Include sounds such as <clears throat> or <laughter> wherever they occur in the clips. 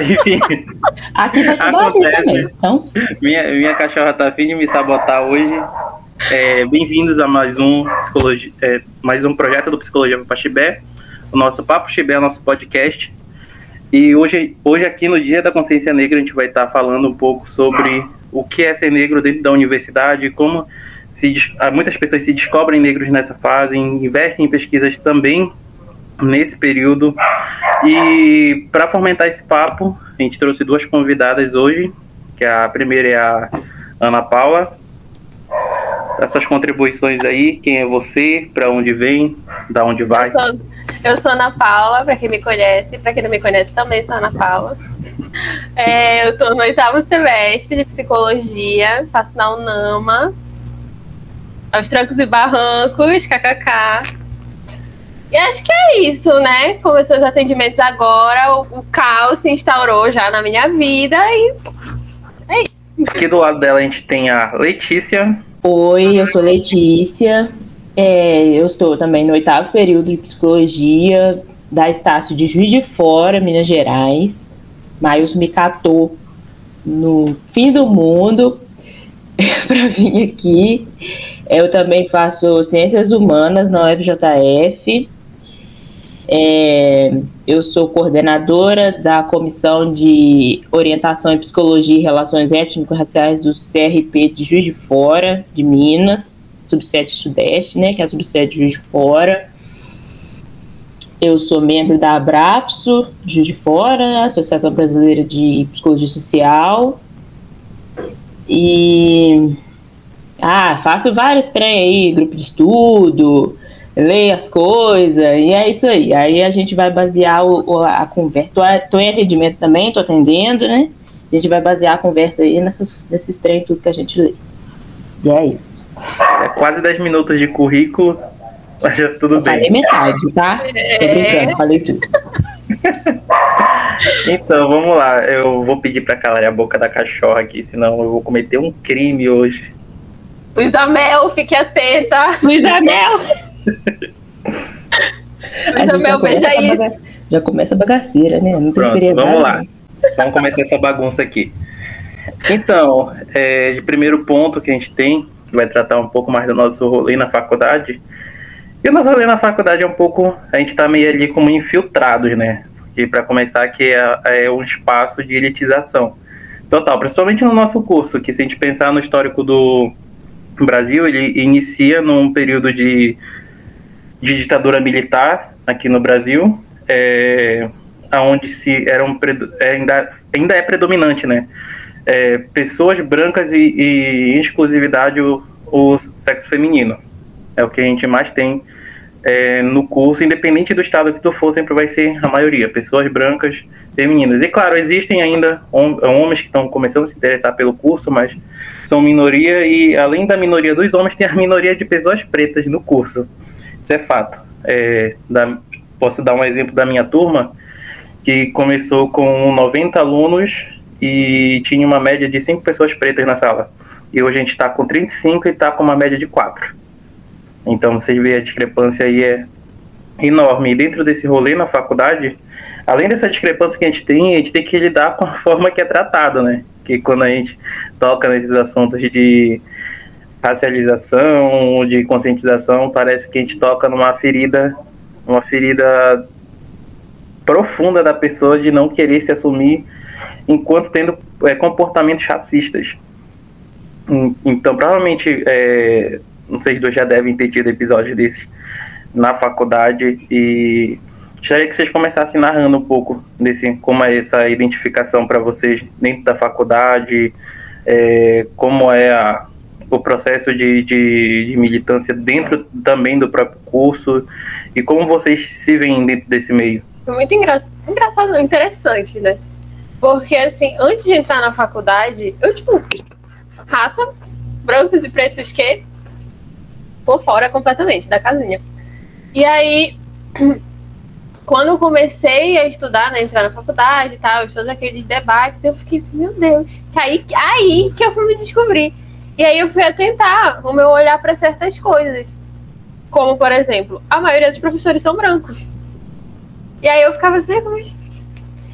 Enfim. Aqui vai Acontece. também, então. Minha, minha cachorra tá afim de me sabotar hoje. É, Bem-vindos a mais um, psicologia, é, mais um projeto do Psicologia para Chibé, o nosso Papo Chibé, o nosso podcast. E hoje, hoje aqui no Dia da Consciência Negra a gente vai estar falando um pouco sobre o que é ser negro dentro da universidade, como se, ah, muitas pessoas se descobrem negros nessa fase, investem em pesquisas também nesse período. E para fomentar esse papo, a gente trouxe duas convidadas hoje, que a primeira é a Ana Paula. As suas contribuições aí, quem é você, para onde vem, da onde vai. Eu sou, eu sou Ana Paula, pra quem me conhece. Pra quem não me conhece, também sou Ana Paula. É, eu tô no oitavo semestre de psicologia, faço na UNAMA. Aos trancos e barrancos, kkk. E acho que é isso, né? Começou os atendimentos agora, o, o caos se instaurou já na minha vida e é isso. Aqui do lado dela a gente tem a Letícia. Oi, eu sou Letícia. É, eu estou também no oitavo período de psicologia da Estácio de Juiz de Fora, Minas Gerais. Maius me catou no fim do mundo <laughs> para vir aqui. Eu também faço Ciências Humanas na UFJF. É, eu sou coordenadora da Comissão de Orientação em Psicologia e Relações Étnico-Raciais do CRP de Juiz de Fora, de Minas, subsede Sudeste, né, que é a subsede de Juiz de Fora. Eu sou membro da Abrapso, Juiz de Fora, Associação Brasileira de Psicologia Social. E ah, faço vários trem aí, grupo de estudo, leio as coisas, e é isso aí. Aí a gente vai basear o, o- a conversa. Tô, tô em atendimento também, tô atendendo, né? A gente vai basear a conversa aí nessas, nesses trem tudo que a gente lê. E é isso. É quase 10 minutos de currículo, mas já tudo Falei bem. metade, tá? Tô brincando, falei tudo. <laughs> Então, vamos lá. Eu vou pedir para calar a boca da cachorra aqui, senão eu vou cometer um crime hoje. Luiz da Mel, fique atenta. Luiz Anel! <laughs> Da Mel, veja isso. Já começa a bagaceira, né? Não Pronto, vamos lá. Vamos começar essa bagunça aqui. Então, é, de primeiro ponto que a gente tem, que vai tratar um pouco mais do nosso rolê na faculdade. E o nosso rolê na faculdade é um pouco. A gente tá meio ali como infiltrados, né? Porque, para começar, aqui é, é um espaço de elitização total, principalmente no nosso curso, que se a gente pensar no histórico do Brasil, ele inicia num período de, de ditadura militar aqui no Brasil. É, aonde se eram predo- é, ainda, ainda é predominante, né? É, pessoas brancas e, e em exclusividade o, o sexo feminino. É o que a gente mais tem é, no curso, independente do estado que tu for, sempre vai ser a maioria, pessoas brancas femininas. E claro, existem ainda hom- homens que estão começando a se interessar pelo curso, mas são minoria e além da minoria dos homens, tem a minoria de pessoas pretas no curso. Isso é fato. É, da- posso dar um exemplo da minha turma, que começou com 90 alunos e tinha uma média de 5 pessoas pretas na sala. E hoje a gente está com 35 e está com uma média de 4. Então vocês veem a discrepância aí é enorme. E dentro desse rolê na faculdade, além dessa discrepância que a gente tem, a gente tem que lidar com a <laughs> forma que é tratado, né? Que quando a gente toca nesses assuntos de racialização, de conscientização, parece que a gente toca numa ferida, uma ferida profunda da pessoa de não querer se assumir enquanto tendo é, comportamentos racistas. Então, provavelmente, é, vocês dois já devem ter tido episódios desses na faculdade e gostaria que vocês começassem narrando um pouco desse como é essa identificação para vocês dentro da faculdade, é, como é a- o processo de, de- de militância dentro também do próprio curso e como vocês se veem dentro desse meio. Muito engra... engraçado, não, interessante, né? Porque, assim, antes de entrar na faculdade, eu, tipo, raça, brancos e pretos que por fora completamente da casinha. E aí, <clears throat> quando eu comecei a estudar, né, entrar na faculdade e tal, todos aqueles debates, eu fiquei assim, meu Deus, que aí, aí que eu fui me descobrir. E aí eu fui atentar o meu olhar para certas coisas. Como, por exemplo, a maioria dos professores são brancos. E aí eu ficava assim, mas.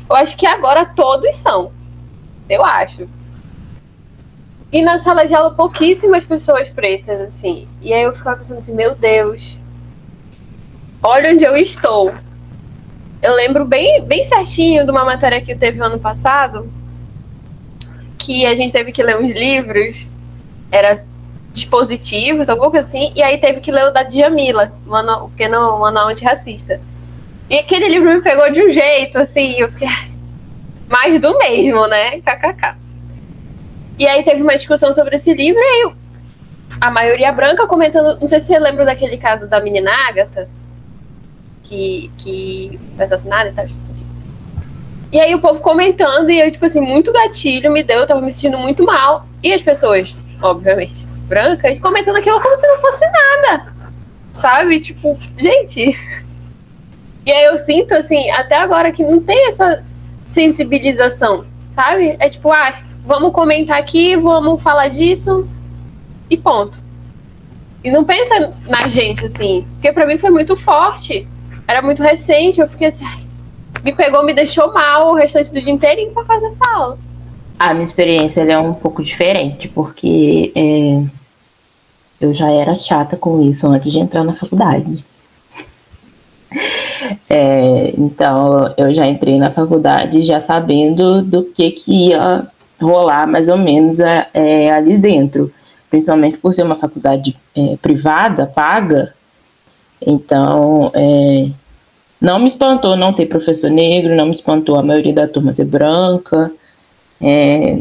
Eu acho que agora todos são. Eu acho. E na sala de aula, pouquíssimas pessoas pretas, assim. E aí eu ficava pensando assim, meu Deus, olha onde eu estou. Eu lembro bem, bem certinho de uma matéria que teve ano passado, que a gente teve que ler uns livros, era dispositivos, alguma coisa assim, e aí teve que ler o da Djamila, o pequeno manual antirracista. E aquele livro me pegou de um jeito, assim, eu fiquei mais do mesmo, né? KKK. E aí teve uma discussão sobre esse livro, e aí a maioria branca comentando. Não sei se você lembra daquele caso da menina Agatha, que, que foi assassinada e tal. E aí o povo comentando, e eu, tipo assim, muito gatilho me deu, eu tava me sentindo muito mal. E as pessoas, obviamente, brancas, comentando aquilo como se não fosse nada. Sabe? Tipo, gente. E aí eu sinto, assim, até agora que não tem essa sensibilização, sabe? É tipo, ah, vamos comentar aqui, vamos falar disso e ponto. E não pensa na gente, assim, porque para mim foi muito forte. Era muito recente, eu fiquei assim, ai, me pegou, me deixou mal o restante do dia inteirinho pra fazer essa aula. A minha experiência é um pouco diferente, porque é, eu já era chata com isso antes de entrar na faculdade. <laughs> É, então, eu já entrei na faculdade já sabendo do que, que ia rolar mais ou menos é, é, ali dentro, principalmente por ser uma faculdade é, privada, paga. Então, é, não me espantou não ter professor negro, não me espantou a maioria da turma ser branca. É,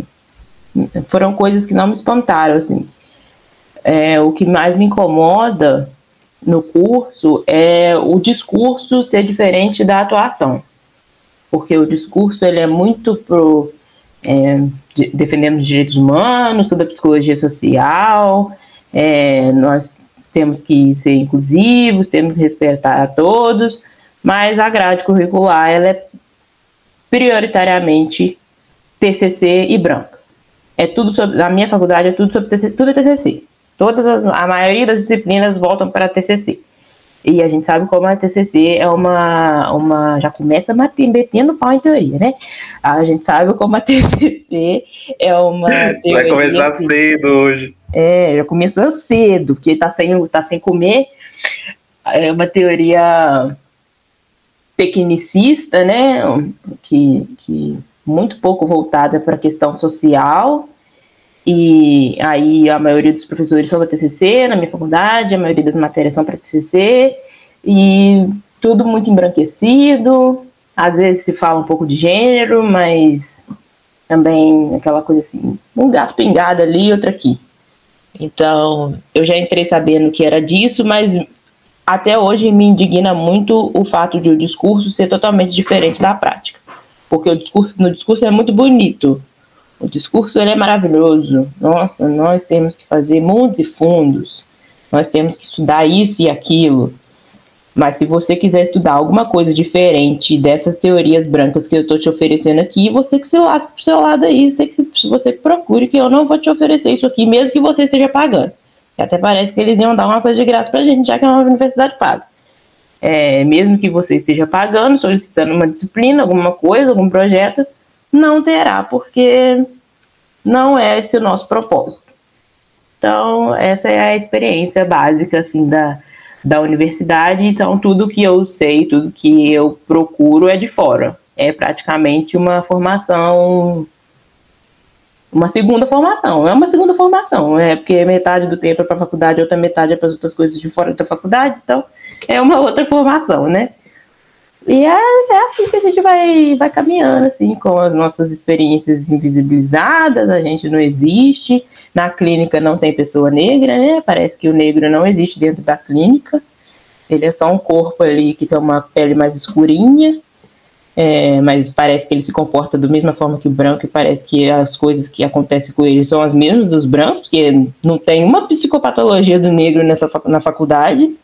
foram coisas que não me espantaram, assim. É, o que mais me incomoda no curso é o discurso ser diferente da atuação. Porque o discurso ele é muito pro é, de, defendendo os direitos humanos, toda a psicologia social, é, nós temos que ser inclusivos, temos que respeitar a todos, mas a grade curricular ela é prioritariamente TCC e branca. É tudo sobre, a minha faculdade é tudo sobre TCC, tudo é TCC. Todas as, a maioria das disciplinas voltam para a TCC. E a gente sabe como a TCC é uma, uma já começa metendo pau em teoria, né? A gente sabe como a <laughs> TCC é uma teoria Vai começar que, cedo hoje. É, já começou cedo, porque tá sem, tá sem comer. É uma teoria tecnicista, né? Que, que muito pouco voltada para a questão social e aí a maioria dos professores são da TCC na minha faculdade, a maioria das matérias são para TCC, e tudo muito embranquecido. Às vezes se fala um pouco de gênero, mas também aquela coisa assim, um gato pingado ali, outro aqui. Então, eu já entrei sabendo que era disso, mas até hoje me indigna muito o fato de o discurso ser totalmente diferente da prática. Porque o discurso, no discurso é muito bonito, o discurso ele é maravilhoso. Nossa, nós temos que fazer mundos e fundos. Nós temos que estudar isso e aquilo. Mas se você quiser estudar alguma coisa diferente dessas teorias brancas que eu estou te oferecendo aqui, você que se lasque pro seu lado aí, você que, você que procure que eu não vou te oferecer isso aqui, mesmo que você esteja pagando. E até parece que eles iam dar uma coisa de graça pra gente, já que é uma universidade paga. É, mesmo que você esteja pagando, solicitando uma disciplina, alguma coisa, algum projeto, não terá, porque não é esse o nosso propósito. Então, essa é a experiência básica assim da, da universidade. Então, tudo que eu sei, tudo que eu procuro é de fora. É praticamente uma formação uma segunda formação. É uma segunda formação, é porque metade do tempo é para a faculdade, outra metade é para as outras coisas de fora da faculdade, então é uma outra formação, né? E é, é assim que a gente vai, vai caminhando, assim, com as nossas experiências invisibilizadas, a gente não existe. Na clínica não tem pessoa negra, né? Parece que o negro não existe dentro da clínica. Ele é só um corpo ali que tem uma pele mais escurinha, é, mas parece que ele se comporta da mesma forma que o branco e parece que as coisas que acontecem com ele são as mesmas dos brancos, que não tem uma psicopatologia do negro nessa, na faculdade.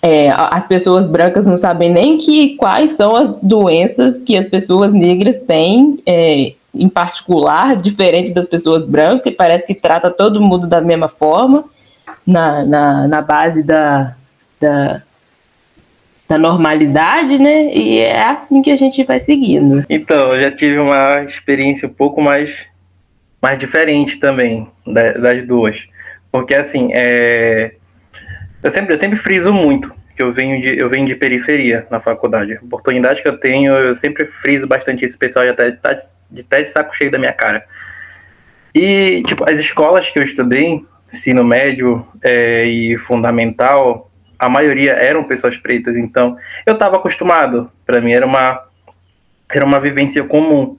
É, as pessoas brancas não sabem nem que quais são as doenças que as pessoas negras têm, é, em particular, diferente das pessoas brancas, e parece que trata todo mundo da mesma forma, na, na, na base da, da, da normalidade, né? E é assim que a gente vai seguindo. Então, eu já tive uma experiência um pouco mais, mais diferente também das duas. Porque assim, é... eu, sempre, eu sempre friso muito que eu venho de, eu venho de periferia na faculdade. A oportunidade que eu tenho, eu sempre friso bastante esse pessoal já tá, tá de, tá de saco cheio da minha cara. E, tipo, as escolas que eu estudei, ensino médio é, e fundamental, a maioria eram pessoas pretas, então eu estava acostumado. Para mim era uma era uma vivência comum.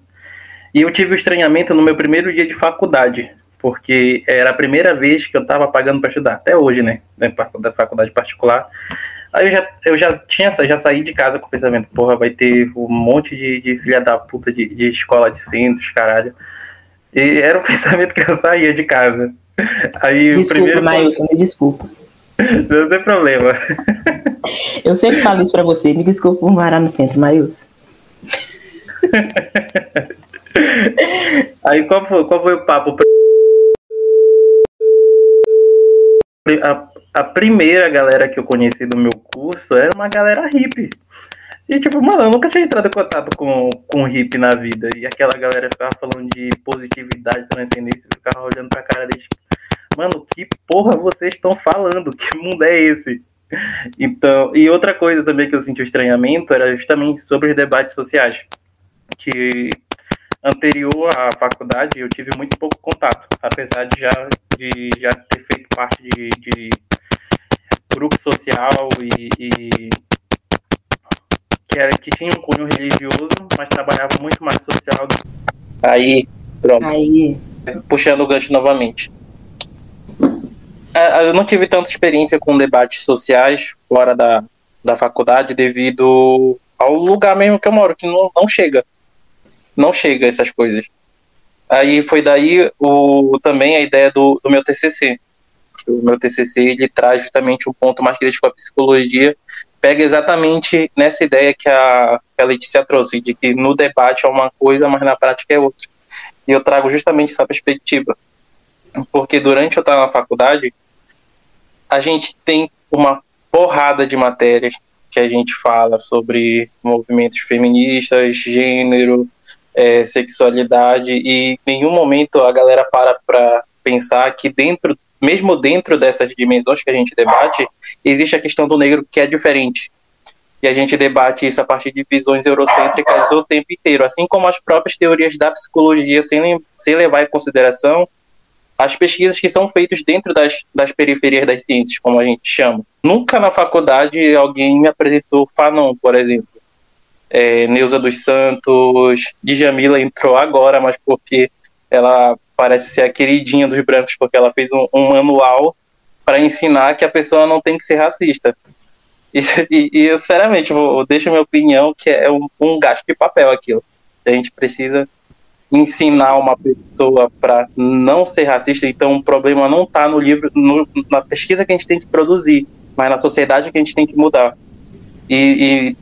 E eu tive o estranhamento no meu primeiro dia de faculdade, porque era a primeira vez que eu estava pagando para estudar, até hoje, né, da faculdade particular. Aí eu já, eu já tinha já saí de casa com o pensamento, porra, vai ter um monte de, de filha da puta de, de escola de centros, caralho. E era o <laughs> pensamento que eu saía de casa. Aí desculpa, o primeiro. Mailson, me desculpa. <laughs> Não tem problema. Eu sempre falo isso pra você, me desculpa por morar no centro, Mailson. <laughs> Aí qual foi, qual foi o papo? A, a primeira galera que eu conheci do meu curso era uma galera hippie. E, tipo, mano, eu nunca tinha entrado em contato com, com hippie na vida. E aquela galera ficava falando de positividade, transcendência, ficava olhando pra cara deles. Mano, que porra vocês estão falando? Que mundo é esse? Então, e outra coisa também que eu senti o estranhamento era justamente sobre os debates sociais. Que anterior à faculdade eu tive muito pouco contato, apesar de já, de já ter feito parte de, de grupo social e, e que, era, que tinha um cunho religioso, mas trabalhava muito mais social. Aí, pronto. Aí. Puxando o gancho novamente. É, eu não tive tanta experiência com debates sociais fora da, da faculdade devido ao lugar mesmo que eu moro, que não, não chega. Não chega essas coisas. Aí foi daí o, também a ideia do, do meu TCC o meu TCC ele traz justamente um ponto mais crítico à psicologia, pega exatamente nessa ideia que a, que a Letícia trouxe, de que no debate é uma coisa, mas na prática é outra. E eu trago justamente essa perspectiva. Porque durante eu estar na faculdade, a gente tem uma porrada de matérias que a gente fala sobre movimentos feministas, gênero, é, sexualidade, e em nenhum momento a galera para para pensar que dentro mesmo dentro dessas dimensões que a gente debate, existe a questão do negro que é diferente. E a gente debate isso a partir de visões eurocêntricas o tempo inteiro, assim como as próprias teorias da psicologia, sem, sem levar em consideração as pesquisas que são feitas dentro das, das periferias das ciências, como a gente chama. Nunca na faculdade alguém me apresentou Fanon, por exemplo. É, Neuza dos Santos, Djamila entrou agora, mas porque ela parece ser a queridinha dos brancos, porque ela fez um, um manual para ensinar que a pessoa não tem que ser racista. E, <laughs> e, e eu, sinceramente, eu deixo minha opinião que é um, um gasto de papel aquilo. A gente precisa ensinar uma pessoa para não ser racista, então o problema não está no livro, no, na pesquisa que a gente tem que produzir, mas na sociedade que a gente tem que mudar. E, e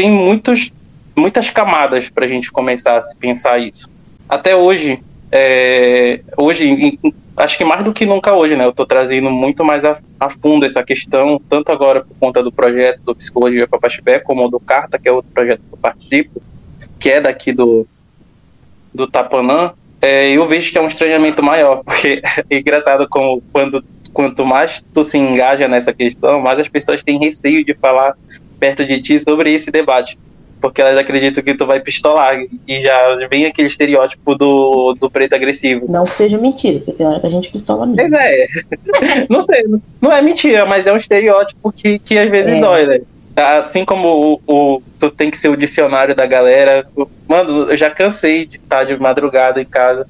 tem muitos, muitas camadas para a gente começar a se pensar isso. Até hoje, é, hoje, acho que mais do que nunca hoje, né? Eu estou trazendo muito mais a, a, fundo essa questão, tanto agora por conta do projeto do Psicologia para Paxibé, como do Carta, que é outro projeto que eu participo, que é daqui do, do Tapanã. É, eu vejo que é um estranhamento maior, <laughs> porque é engraçado como quando quanto mais tu se engaja nessa questão, mais as pessoas têm receio de falar perto de ti sobre esse debate porque elas acreditam que tu vai pistolar e já vem aquele estereótipo do, do preto agressivo. Não seja mentira, porque tem hora que a gente pistola mesmo. É, <laughs> não sei, não é mentira, mas é um estereótipo que, que às vezes é. dói, né? Assim como o, o, tu tem que ser o dicionário da galera. Mano, eu já cansei de estar de madrugada em casa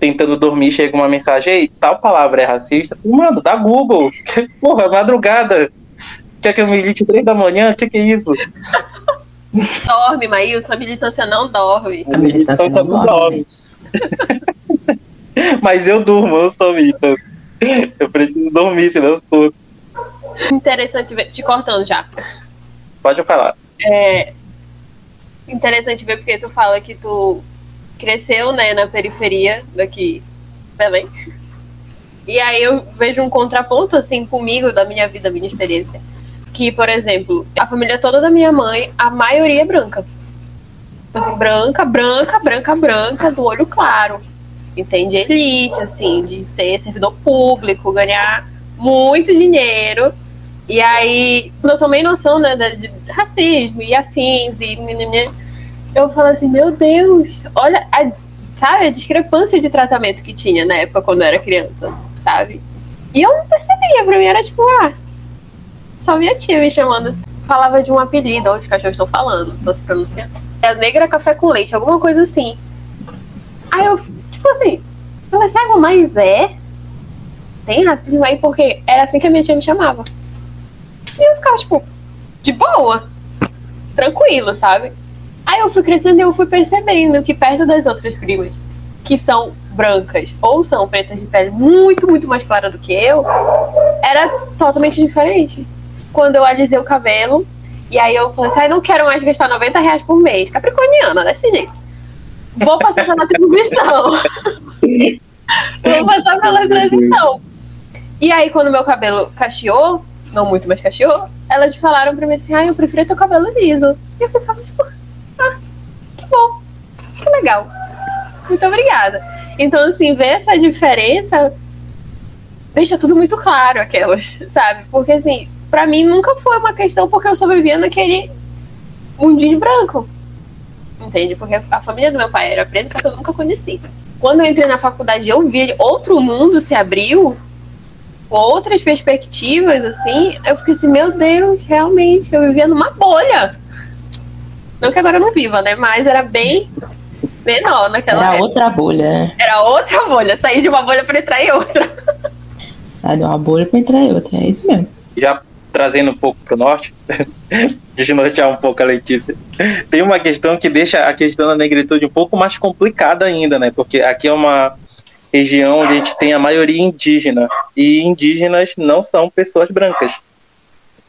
tentando dormir, chega uma mensagem, ei, tal palavra é racista. Mano, dá Google. <laughs> Porra, madrugada. Quer que eu milite três da manhã? O que, que é isso? Dorme, Maílson, a militância não dorme. A militância não dorme. <laughs> Mas eu durmo, eu sou militante. Eu preciso dormir, senão eu estou. Interessante ver. Te cortando já. Pode falar. É interessante ver porque tu fala que tu cresceu né, na periferia daqui, Belém. E aí eu vejo um contraponto assim comigo da minha vida, da minha experiência que, por exemplo, a família toda da minha mãe, a maioria é branca. Assim, branca, branca, branca, branca, do olho claro. Entende? Elite, assim, de ser servidor público, ganhar muito dinheiro. E aí, eu tomei noção, né, de racismo e afins e eu falo assim, meu Deus, olha, a, sabe, a discrepância de tratamento que tinha na época quando eu era criança, sabe? E eu não percebia, pra mim era tipo, ah, só minha tia me chamando. Falava de um apelido, onde os cachorros estão falando, tô se pronunciando. É negra café com leite, alguma coisa assim. Aí eu, tipo assim, falei, sabe, mas é? Tem racismo aí? Porque era assim que a minha tia me chamava. E eu ficava, tipo, de boa, tranquilo, sabe? Aí eu fui crescendo e eu fui percebendo que perto das outras primas, que são brancas ou são pretas de pele muito, muito mais clara do que eu, era totalmente diferente. Quando eu alisei o cabelo, e aí eu falei assim, ah, não quero mais gastar 90 reais por mês. Capricorniana, desse jeito. Vou passar pela <laughs> transição. <laughs> Vou passar pela transição. E aí, quando meu cabelo cacheou, não muito, mas cacheou, elas falaram pra mim assim, ah, eu prefiro teu cabelo liso. E eu ficava tipo, ah, que bom, que legal. Muito obrigada. Então, assim, ver essa diferença deixa tudo muito claro, aquelas, <laughs> sabe? Porque, assim, pra mim nunca foi uma questão porque eu só vivia naquele mundinho branco. Entende? Porque a família do meu pai era preta, só que eu nunca conheci. Quando eu entrei na faculdade eu vi outro mundo se abriu, outras perspectivas, assim, eu fiquei assim, meu Deus, realmente, eu vivia numa bolha. Não que agora eu não viva, né? Mas era bem menor naquela Era época. outra bolha, né? Era outra bolha. Sair de uma bolha para entrar em outra. Sai de uma bolha pra entrar em outra, é isso mesmo. Já trazendo um pouco pro norte, <laughs> desnortear um pouco a Letícia, tem uma questão que deixa a questão da negritude um pouco mais complicada ainda, né? Porque aqui é uma região onde a gente tem a maioria indígena, e indígenas não são pessoas brancas.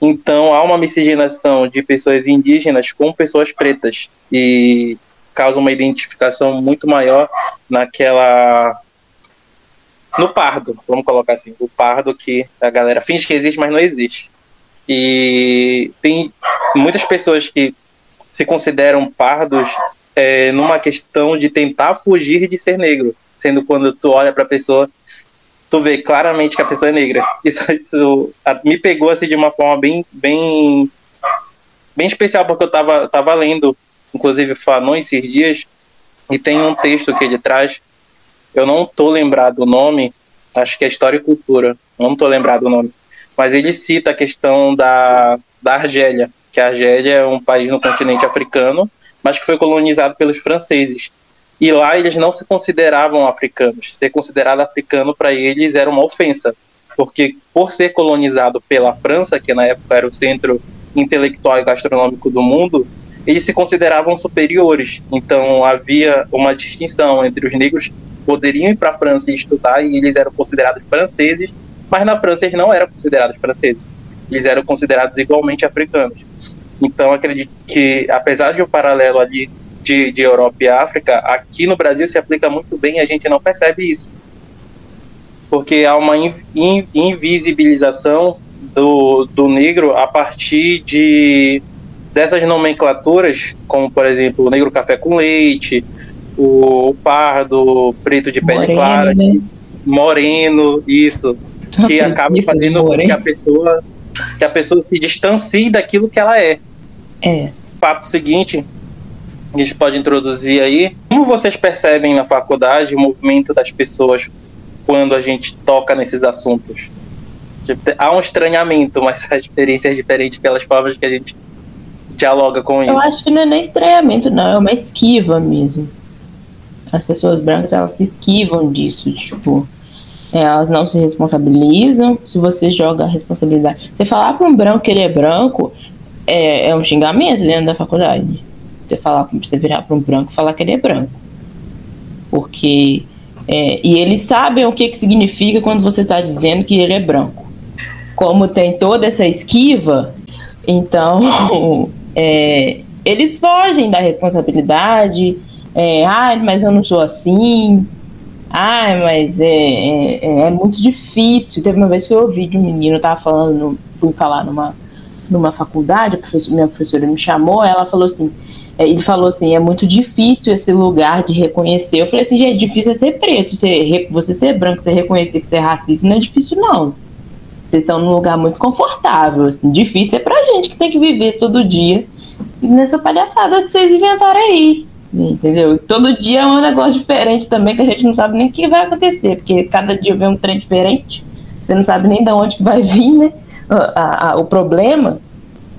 Então há uma miscigenação de pessoas indígenas com pessoas pretas e causa uma identificação muito maior naquela no pardo, vamos colocar assim, o pardo que a galera finge que existe, mas não existe. E tem muitas pessoas que se consideram pardos é, numa questão de tentar fugir de ser negro, sendo quando tu olha para a pessoa tu vê claramente que a pessoa é negra. Isso, <laughs> isso me pegou assim de uma forma bem, bem, bem especial, porque eu tava, tava lendo, inclusive, Fanon esses dias, e tem um texto que ele traz, eu não tô lembrado o nome, acho que é História e Cultura, não tô lembrado o nome, mas ele cita a questão da, da Argélia, que a Argélia é um país no continente africano, mas que foi colonizado pelos franceses. E lá eles não se consideravam africanos. Ser considerado africano para eles era uma ofensa, porque por ser colonizado pela França, que na época era o centro intelectual e gastronômico do mundo, eles se consideravam superiores. Então havia uma distinção entre os negros que poderiam ir para a França e estudar e eles eram considerados franceses, mas na França eles não eram considerados franceses. Eles eram considerados igualmente africanos. Então acredito que apesar de o um paralelo ali de, de Europa e África, aqui no Brasil se aplica muito bem e a gente não percebe isso. Porque há uma in, in, invisibilização do, do negro a partir de dessas nomenclaturas, como por exemplo o negro café com leite, o, pardo, preto de pele moreno, clara, né? moreno, isso, que acaba fazendo com que a pessoa que a pessoa se distancie daquilo que ela é. É. Papo seguinte, a gente pode introduzir aí. Como vocês percebem na faculdade o movimento das pessoas quando a gente toca nesses assuntos? Tipo, há um estranhamento, mas <laughs> a experiência é diferente pelas formas que a gente dialoga com isso. Eu acho que não é nem estranhamento, não, é uma esquiva mesmo. As pessoas brancas, elas se esquivam disso, tipo, elas não se responsabilizam. Se você joga a responsabilidade. Você falar para um branco que ele é branco é, é um xingamento dentro da faculdade você falar, você virar para um branco falar que ele é branco. Porque. É, e eles sabem o que, que significa quando você está dizendo que ele é branco. Como tem toda essa esquiva, então <laughs> é, eles fogem da responsabilidade. É, ah, mas eu não sou assim. Ah, mas é, é, é, muito difícil. Teve uma vez que eu ouvi de um menino, tava falando, fui falar numa numa faculdade, professor, minha professora me chamou, ela falou assim, é, ele falou assim, é muito difícil esse lugar de reconhecer. Eu falei assim, gente, difícil é ser preto, ser, você ser branco, você reconhecer que você é racista, não é difícil não. Vocês estão num lugar muito confortável, assim, difícil é pra gente que tem que viver todo dia nessa palhaçada que vocês inventaram aí. Entendeu? Todo dia é um negócio diferente também, que a gente não sabe nem o que vai acontecer, porque cada dia vem um trem diferente, você não sabe nem de onde vai <laughs> vir, né? A, a, o problema.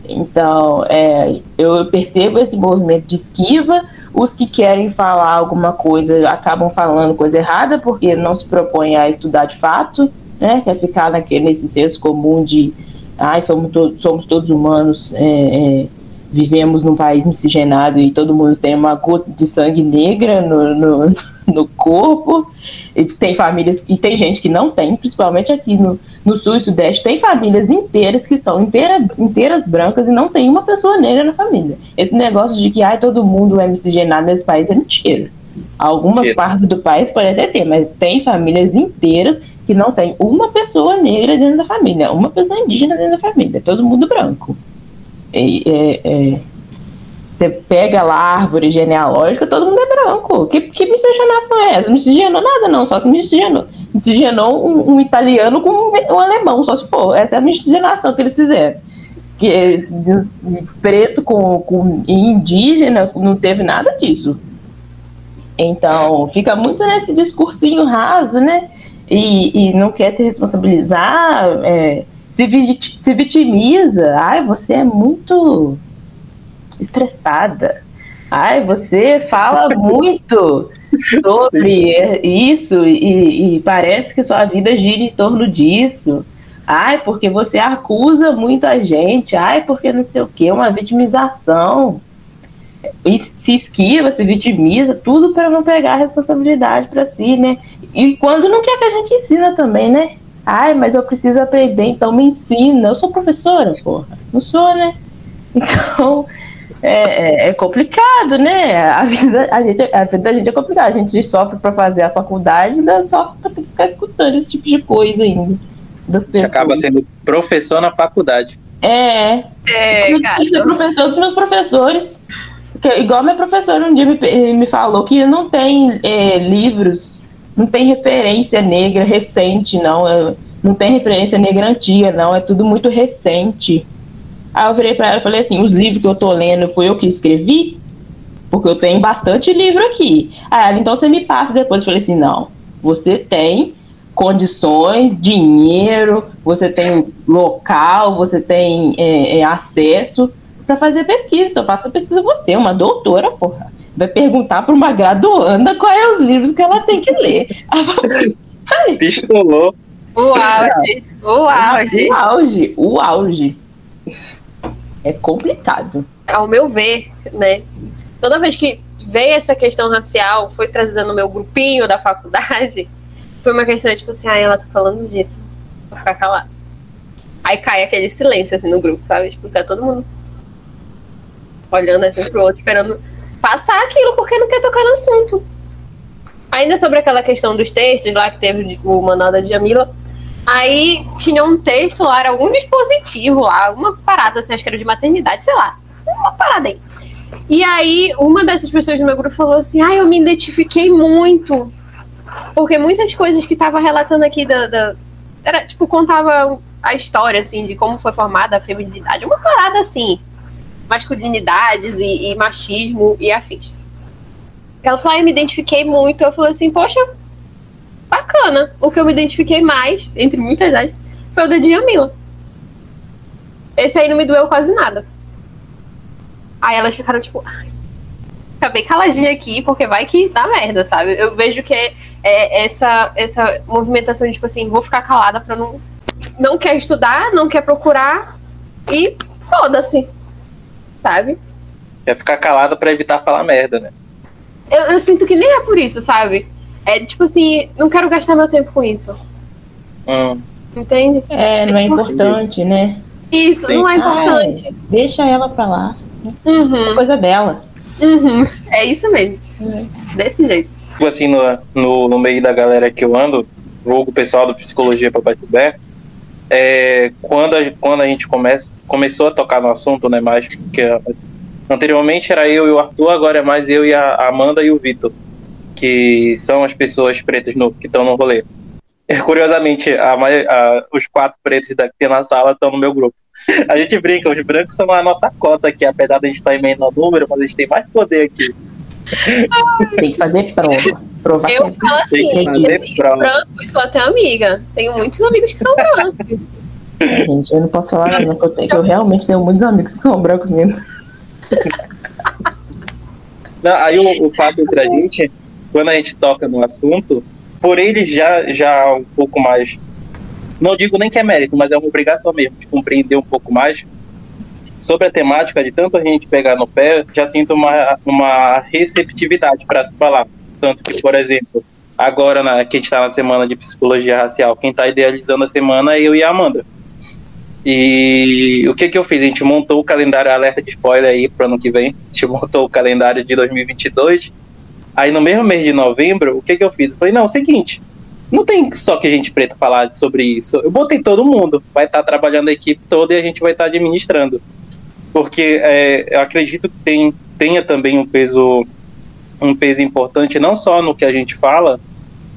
Então, é, eu percebo esse movimento de esquiva. Os que querem falar alguma coisa acabam falando coisa errada, porque não se propõem a estudar de fato, né? Quer ficar naquele, nesse senso comum de ai, somos, to somos todos humanos. É, é, vivemos num país miscigenado e todo mundo tem uma gota de sangue negra no, no, <laughs> no, corpo. E tem famílias, e tem gente que não tem, principalmente aqui no, no sul e sudeste, tem famílias inteiras que são inteira, inteiras brancas e não tem uma pessoa negra na família. Esse negócio de que ai, todo mundo é miscigenado nesse país é mentira. Algumas mentira. partes do país pode até ter, mas tem famílias inteiras que não tem uma pessoa negra dentro da família, uma pessoa indígena dentro da família, todo mundo branco é, você pega lá a árvore genealógica, todo mundo é branco. Que, que miscigenação é essa? Não miscigenou nada, não, só se miscigenou. Miscigenou um, um italiano com um, um, alemão, só se for. Essa é a miscigenação que eles fizeram. Que preto com, com indígena não teve nada disso. Então, fica muito nesse discursinho raso, né? E, e não quer se responsabilizar. É, se, se vitimiza. Ai, você é muito estressada. Ai, você fala <laughs> muito sobre isso e, e, parece que sua vida gira em torno disso. Ai, porque você acusa muita gente. Ai, porque não sei o que, uma vitimização. E se esquiva, se vitimiza, tudo para não pegar a responsabilidade para si, né? E quando não quer que a gente ensina também, né? Ai, mas eu preciso aprender, então me ensina. Eu sou professora, porra. Não sou, né? <laughs> Então, é, é, é complicado, né? A vida, a, gente, a vida da gente é complicada. A gente sofre para fazer a faculdade, ainda sofre para ter que ficar escutando esse tipo de coisa ainda. Das pessoas. Você acaba sendo professor na faculdade. É. É, eu cara. ser professor dos meus professores. Porque, igual minha professora um dia me, me falou que não tem é, livros não tem referência negra recente, não. Não tem referência negra antiga, não. É tudo muito recente. Aí eu virei para ela e falei assim: os livros que eu tô lendo foi eu que escrevi? Porque eu tenho bastante livro aqui. Aí ela, então você me passa depois. Eu falei assim: não, você tem condições, dinheiro, você tem local, você tem é, é, acesso para fazer pesquisa. Eu faço pesquisa você, uma doutora, porra vai perguntar para uma graduanda quais é os livros que ela tem que ler. <laughs> Pistolou. O auge. O auge. O auge. O auge. É complicado. Ao meu ver, né? Toda vez que veio essa questão racial, foi trazida no meu grupinho da faculdade, <laughs> foi uma questão tipo assim, ah, ela tá falando disso. Vou ficar calada. Aí cai aquele silêncio assim no grupo, sabe? Tipo, tá todo mundo olhando assim pro outro, esperando passar aquilo porque não quer tocar no assunto. Ainda sobre aquela questão dos textos lá que teve o manual da Jamila, aí tinha um texto lá, era algum dispositivo lá, alguma parada assim, acho que era de maternidade, sei lá, uma parada aí. E aí uma dessas pessoas do meu grupo falou assim, ah, eu me identifiquei muito, porque muitas coisas que tava relatando aqui da, da era tipo contava a história assim de como foi formada a feminilidade, uma parada assim masculinidades e, e machismo e afins. Ela falou, ah, eu me identifiquei muito. Eu falei assim, poxa, bacana. O que eu me identifiquei mais, entre muitas aspas, foi o da Djamila. Esse aí não me doeu quase nada. Aí elas ficaram tipo, acabei caladinha aqui, porque vai que dá merda, sabe? Eu vejo que é, é essa, essa movimentação de tipo assim, vou ficar calada pra não. Não quer estudar, não quer procurar e foda-se sabe? Quer ficar calada para evitar falar merda, né? Eu, eu, sinto que nem é por isso, sabe? É tipo assim, não quero gastar meu tempo com isso. Hum. Entende? É, não é importante, né? Isso, Sim. não é importante. Ai, deixa ela pra lá. Uhum. É coisa dela. Uhum. É isso mesmo. Uhum. Desse jeito. Tipo assim, no, no, no meio da galera que eu ando, vulgo pessoal do Psicologia para Batibé, é, quando, a, quando a gente começa, começou a tocar no assunto, né, mais que anteriormente era eu e o Arthur, agora é mais eu e a Amanda e o Vitor, que são as pessoas pretas no, que estão no rolê. <laughs> Curiosamente, a, a, os quatro pretos tem na sala estão no meu grupo. <laughs> A gente brinca, os brancos são a nossa cota aqui, apesar de a gente estar em menor número, mas a gente tem mais poder aqui. Tem que fazer prova. Provar eu falo assim, que brancos só tem amiga. Tenho muitos amigos que são brancos. É, gente, eu não posso falar nada, que eu, tenho, que eu realmente tenho muitos amigos que são brancos mesmo. Não, aí o, o fato entre a gente, quando a gente toca no assunto, por ele já, já um pouco mais. Não digo nem que é mérito, mas é uma obrigação mesmo de compreender um pouco mais sobre a temática de tanto a gente pegar no pé, já sinto uma, uma receptividade para se falar. Tanto que, por exemplo, agora na, que a gente está na semana de psicologia racial, quem está idealizando a semana é eu e a Amanda. E o que que eu fiz? A gente montou o calendário alerta de spoiler aí para ano que vem. A gente montou o calendário de 2022. Aí no mesmo mês de novembro, o que que eu fiz? Eu falei, não, é o seguinte, não tem só que a gente preta falar sobre isso. Eu botei todo mundo, vai estar tá trabalhando a equipe toda e a gente vai estar tá administrando porque é, eu acredito que tem, tenha também um peso um peso importante não só no que a gente fala,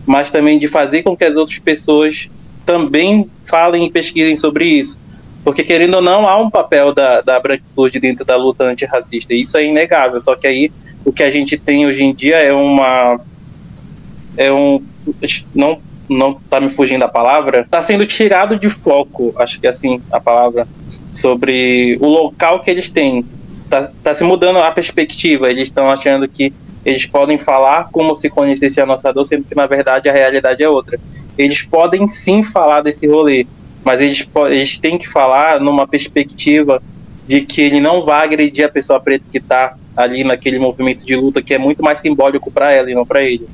mas também de fazer com que as outras pessoas também falem e pesquisem sobre isso. Porque, querendo ou não, há um papel da, da branquitude dentro da luta antirracista. Isso é inegável. Só que aí o que a gente tem hoje em dia é uma. É um. Não, não tá me fugindo a palavra. Está sendo tirado de foco, acho que é assim a palavra sobre o local que eles têm. Tá, tá se mudando a perspectiva. Eles estão achando que eles podem falar como se conhecesse a nossa dor, sendo que na verdade a realidade é outra. Eles podem sim falar desse rolê, mas eles, eles têm que falar numa perspectiva de que ele não vai agredir a pessoa preta que está ali naquele movimento de luta que é muito mais simbólico para ela e não para ele.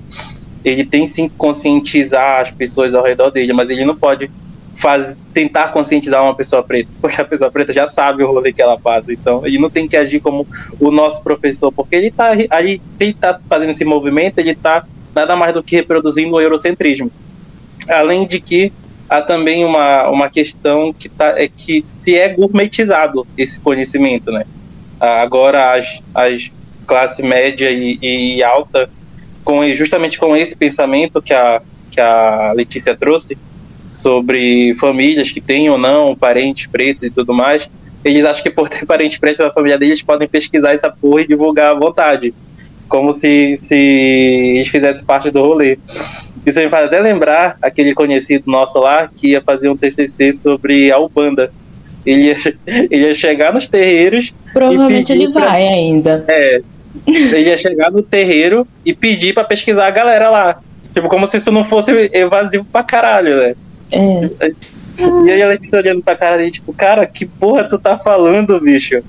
Ele tem sim que conscientizar as pessoas ao redor dele, mas ele não pode faz, tentar conscientizar uma pessoa preta, porque a pessoa preta já sabe o rolê que ela faz, então ele não tem que agir como o nosso professor, porque ele tá aí, se ele tá fazendo esse movimento, ele tá nada mais do que reproduzindo o eurocentrismo. Além de que há também uma, uma questão que tá, é que se é gourmetizado esse conhecimento, né? Agora as, as classe média e, e alta, com, justamente com esse pensamento que a, que a Letícia trouxe, sobre famílias que têm ou não parentes pretos e tudo mais, eles acham que por ter <laughs> parentes pretos na família deles, podem pesquisar essa porra e divulgar à vontade. Como se, se eles fizessem parte do rolê. Isso me faz até lembrar aquele conhecido nosso lá que ia fazer um TCC sobre a Ubanda. Ele ia, <laughs> ele ia chegar nos terreiros. Provavelmente ele pra, vai ainda. É. Ele ia chegar no terreiro e pedir para pesquisar a galera lá. Tipo, como se isso não fosse evasivo pra caralho, né? É. E aí a Letícia olhando pra cara dele, tipo, cara, que porra tu tá falando, bicho?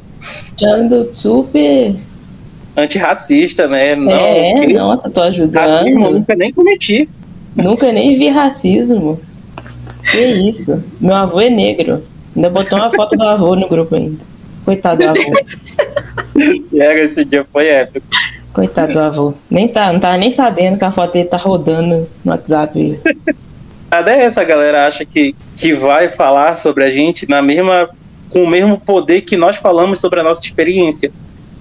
Achando super. Antirracista, né? Não, é, que... nossa, tô ajudando. Racismo nunca nem cometi. Nunca nem vi racismo. Que isso? Meu avô é negro. Ainda botou uma foto do avô no grupo ainda. Coitado do avô. era <laughs> esse dia foi épico. Coitado do avô. Nem tá, não tava nem sabendo que a foto dele tá rodando no WhatsApp. <laughs> Até essa galera acha que, que vai falar sobre a gente na mesma com o mesmo poder que nós falamos sobre a nossa experiência.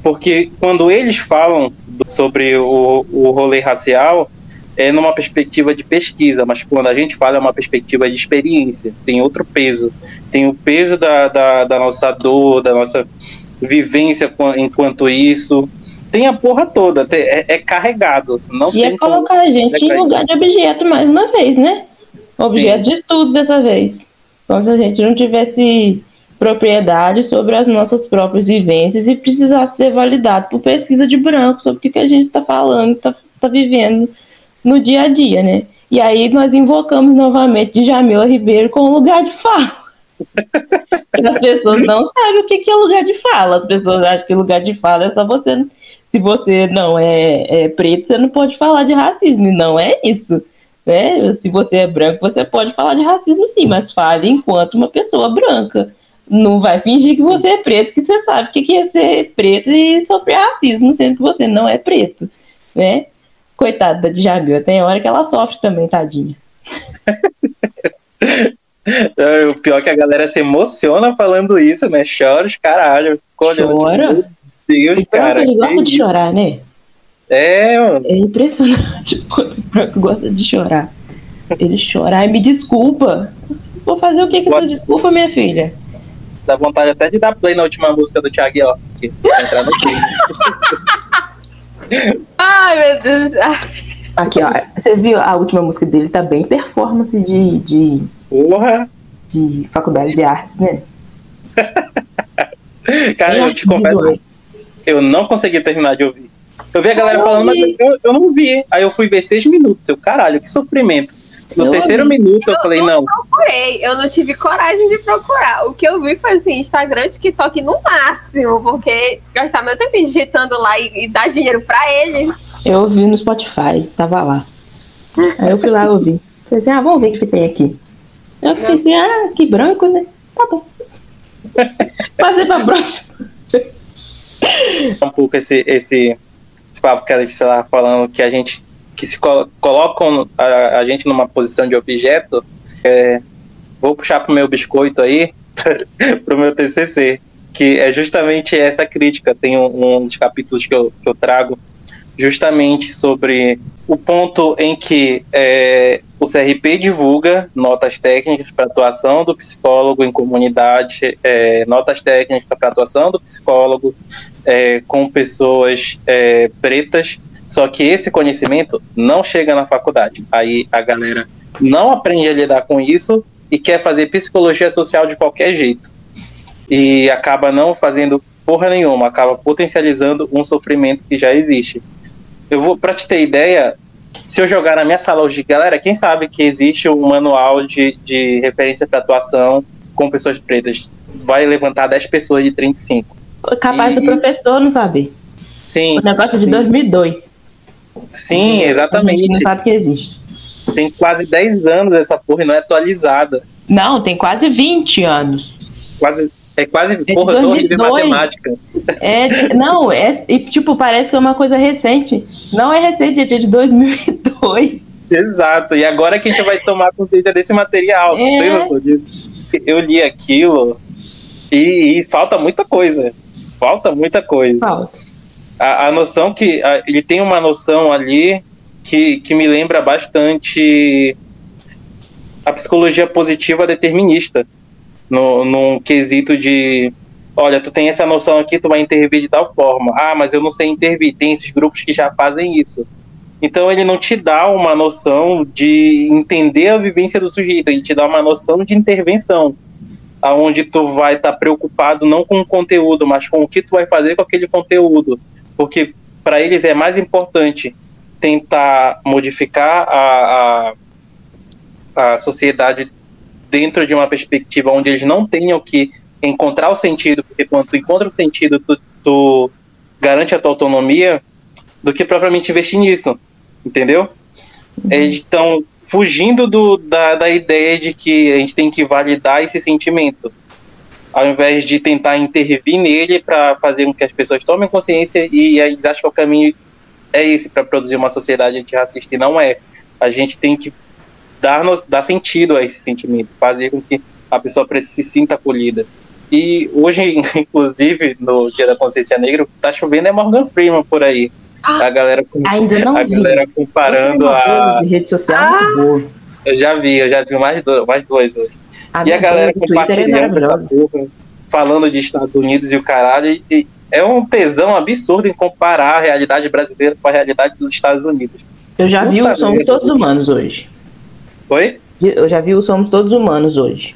Porque quando eles falam sobre o, o rolê racial, é numa perspectiva de pesquisa, mas quando a gente fala é uma perspectiva de experiência, tem outro peso. Tem o peso da, da, da nossa dor, da nossa vivência enquanto isso. Tem a porra toda, é, é carregado. Não e é colocar a gente em lugar de objeto mais uma vez, né? Objeto Sim. de estudo dessa vez. Como se a gente não tivesse propriedade sobre as nossas próprias vivências e precisasse ser validado por pesquisa de branco sobre o que, a gente está falando, está tá vivendo no dia a dia, né? E aí nós invocamos novamente Jamila Ribeiro com lugar de fala. as pessoas não sabem o que, que é lugar de fala. As pessoas acham que lugar de fala é só você. Se você não é, é preto, você não pode falar de racismo. E não é isso. Né? Se você é branco, você pode falar de racismo sim, mas fale enquanto uma pessoa branca. Não vai fingir que você é preto, que você sabe o que é ser preto e sofrer racismo, sendo que você não é preto. Né? Coitada da Djamila, tem hora que ela sofre também, tadinha. <laughs> O pior é que a galera se emociona falando isso, né? Chora os caralho. Chora? Meu Deus, então, cara. Ele gosta de chorar, né? É. É impressionante. <laughs> O Branco gosta de chorar. Ele chora. Ai, me desculpa. Vou fazer o que com essa desculpa, minha filha? Dá vontade até de dar play na última música do Thiago, ó. Aqui, entrar no <laughs> Ai, meu Deus. Aqui, ó. Você viu a última música dele? Tá bem performance de. de Porra! De faculdade de artes, né? <laughs> Cara, eu te confesso, eu não consegui terminar de ouvir. Eu vi a galera falando, mas eu, eu não vi. Aí eu fui ver seis minutos. Eu, caralho, que sofrimento. No eu terceiro vi. minuto eu, eu falei, não. Eu procurei, eu não tive coragem de procurar. O que eu vi foi assim, Instagram, TikTok no máximo, porque gastar meu tempo digitando lá e, e dar dinheiro pra ele. Eu ouvi no Spotify, tava lá. Aí eu fui lá e ouvi. Falei assim, ah, vamos ver o que tem aqui. Eu fiquei assim, ah, que branco, né? Tá bom. <laughs> Fazer pra próxima. Um pouco esse, esse, esse papo que ela estava falando, que a gente que se colo colocam a, a, gente numa posição de objeto. É, vou puxar pro meu biscoito aí, <laughs> pro meu TCC, que é justamente essa crítica. Tem um, um dos capítulos que eu, que eu trago justamente sobre o ponto em que é, o CRP divulga notas técnicas para atuação do psicólogo em comunidade, é, notas técnicas para atuação do psicólogo é, com pessoas é, pretas, só que esse conhecimento não chega na faculdade. Aí a galera não aprende a lidar com isso e quer fazer psicologia social de qualquer jeito. E acaba não fazendo porra nenhuma, acaba potencializando um sofrimento que já existe. Eu vou, para te ter ideia, se eu jogar na minha sala hoje, galera, quem sabe que existe um manual de, de referência para atuação com pessoas pretas? Vai levantar 10 pessoas de 35. Capaz e... do professor não saber. Sim. O negócio de sim. 2002. Sim, exatamente. A gente não sabe que existe. Tem quase 10 anos essa porra e não é atualizada. Não, tem quase 20 anos. Quase é quase, é porra, eu sou horrível matemática. É, não, é, e, tipo, parece que é uma coisa recente. Não é recente, é de 2002. Exato, e agora que a gente vai tomar consciência desse material. É. Eu li aquilo e, e, falta muita coisa. Falta muita coisa. Falta. A, a noção que. A, ele tem uma noção ali que, que me lembra bastante a psicologia positiva determinista no, num quesito de olha, tu tem essa noção aqui, tu vai intervir de tal forma. Ah, mas eu não sei intervir. Tem esses grupos que já fazem isso. Então ele não te dá uma noção de entender a vivência do sujeito, ele te dá uma noção de intervenção, aonde tu vai estar tá preocupado não com o conteúdo, mas com o que tu vai fazer com aquele conteúdo, porque para eles é mais importante tentar modificar a, a, a sociedade dentro de uma perspectiva onde eles não tenham que encontrar o sentido, porque quando tu encontra o sentido, tu, tu garante a tua autonomia, do que propriamente investir nisso, entendeu? Uhum. Eles estão fugindo do, da, da ideia de que a gente tem que validar esse sentimento, ao invés de tentar intervir nele para fazer com que as pessoas tomem consciência e eles acham que o caminho é esse para produzir uma sociedade antirracista e não é. A gente tem que dar, dar sentido a esse sentimento, fazer com que a pessoa se sinta acolhida. E hoje, <laughs> inclusive, no Dia da Consciência Negra, o que tá chovendo é Morgan Freeman por aí. Ah, a galera, ainda não a vi. galera comparando a. De rede social ah, eu já vi, eu já vi mais, do, mais dois hoje. A e a galera é compartilhando essa porra, falando de Estados Unidos e o caralho. E é um tesão absurdo em comparar a realidade brasileira com a realidade dos Estados Unidos. Eu já Puta vi o Somos Todos Humanos hoje. Oi? Eu já vi o Somos Todos Humanos hoje.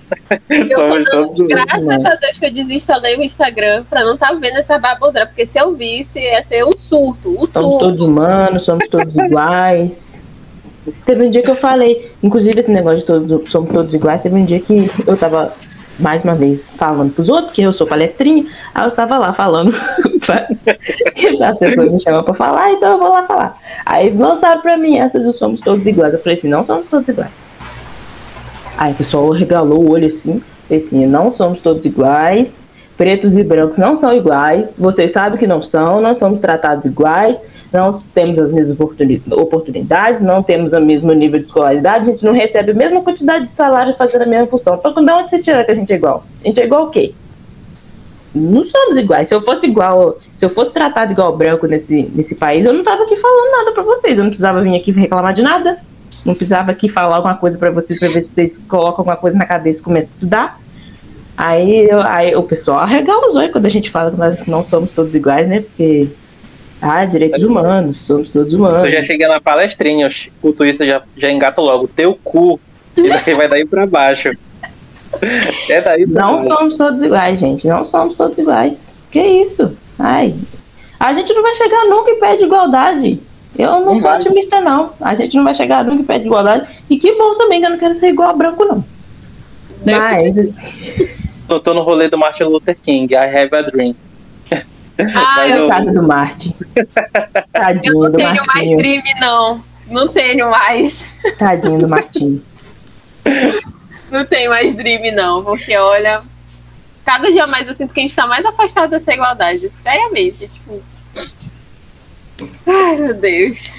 Eu Somos todos graças humanos. a Deus que eu desinstalei o Instagram pra não estar tá vendo essa baboseira, porque se eu visse, ia ser um surto, um somos surto. todos humanos, somos todos iguais. Teve um dia que eu falei, inclusive esse negócio de todos, somos todos iguais, teve um dia que eu tava, mais uma vez, falando pros outros, que eu sou palestrinha, aí eu estava lá falando, <laughs> as pessoas me chamam pra falar, então eu vou lá falar. Aí lançaram pra mim essa do somos todos iguais. Eu falei assim, não somos todos iguais. Aí o pessoal regalou o olho assim, assim, não somos todos iguais, pretos e brancos não são iguais, vocês sabem que não são, não somos tratados iguais, não temos as mesmas oportunidades, não temos o mesmo nível de escolaridade, a gente não recebe a mesma quantidade de salário fazendo a mesma função. Então, de onde você tira que a gente é igual? A gente é igual o quê? Não somos iguais. Se eu fosse igual, se eu fosse tratado igual branco nesse, nesse país, eu não tava aqui falando nada para vocês. Eu não precisava vir aqui reclamar de nada. Não precisava aqui falar alguma coisa para vocês, para ver se vocês colocam alguma coisa na cabeça e começam a estudar. Aí, aí o pessoal arregala os olhos quando a gente fala que nós não somos todos iguais, né? Porque ah, direitos humanos, somos todos humanos. Eu já cheguei na palestrinha, o Twitter já, já engata logo, teu cu, e vai daí pra baixo. É daí pra Não baixo. somos todos iguais, gente, não somos todos iguais. Que isso? Ai, a gente não vai chegar nunca em pé de igualdade. Eu não, não sou vai. otimista, não. A gente não vai chegar nunca em pé de igualdade. E que bom também que eu não quero ser igual a branco, não. Mas, assim... tô, tô no rolê do Martin Luther King, I have a dream. Ah, eu... Coitado do Marte. Tadinho eu não tenho Martinho. mais Dream, não. Não tenho mais. Tadinho do Martinho. Não tenho mais Dream, não, porque olha. Cada dia mais eu sinto que a gente tá mais afastado dessa igualdade. Seriamente, tipo. Ai, meu Deus.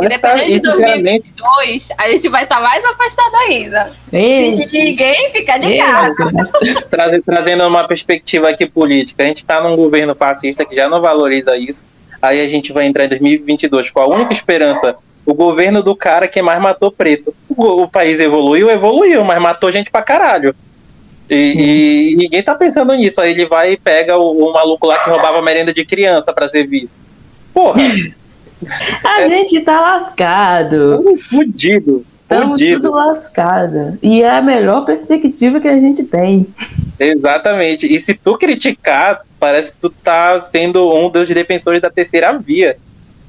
Independente tá, de 2022, a gente vai estar tá mais afastado ainda. Ei. Se ninguém fica ligado. Trazendo, trazendo uma perspectiva aqui política, a gente está num governo fascista que já não valoriza isso. Aí a gente vai entrar em 2022 com a única esperança o governo do cara que mais matou preto. O, o país evoluiu, evoluiu, mas matou gente pra caralho. E, uhum. e, ninguém tá pensando nisso. Aí ele vai e pega o, o maluco lá que roubava merenda de criança pra ser vice. Porra! <laughs> A é... gente tá lascado. Fudido. Estamos tudo lascado. E é a melhor perspectiva que a gente tem. Exatamente. E se tu criticar, parece que tu tá sendo um dos defensores da terceira via.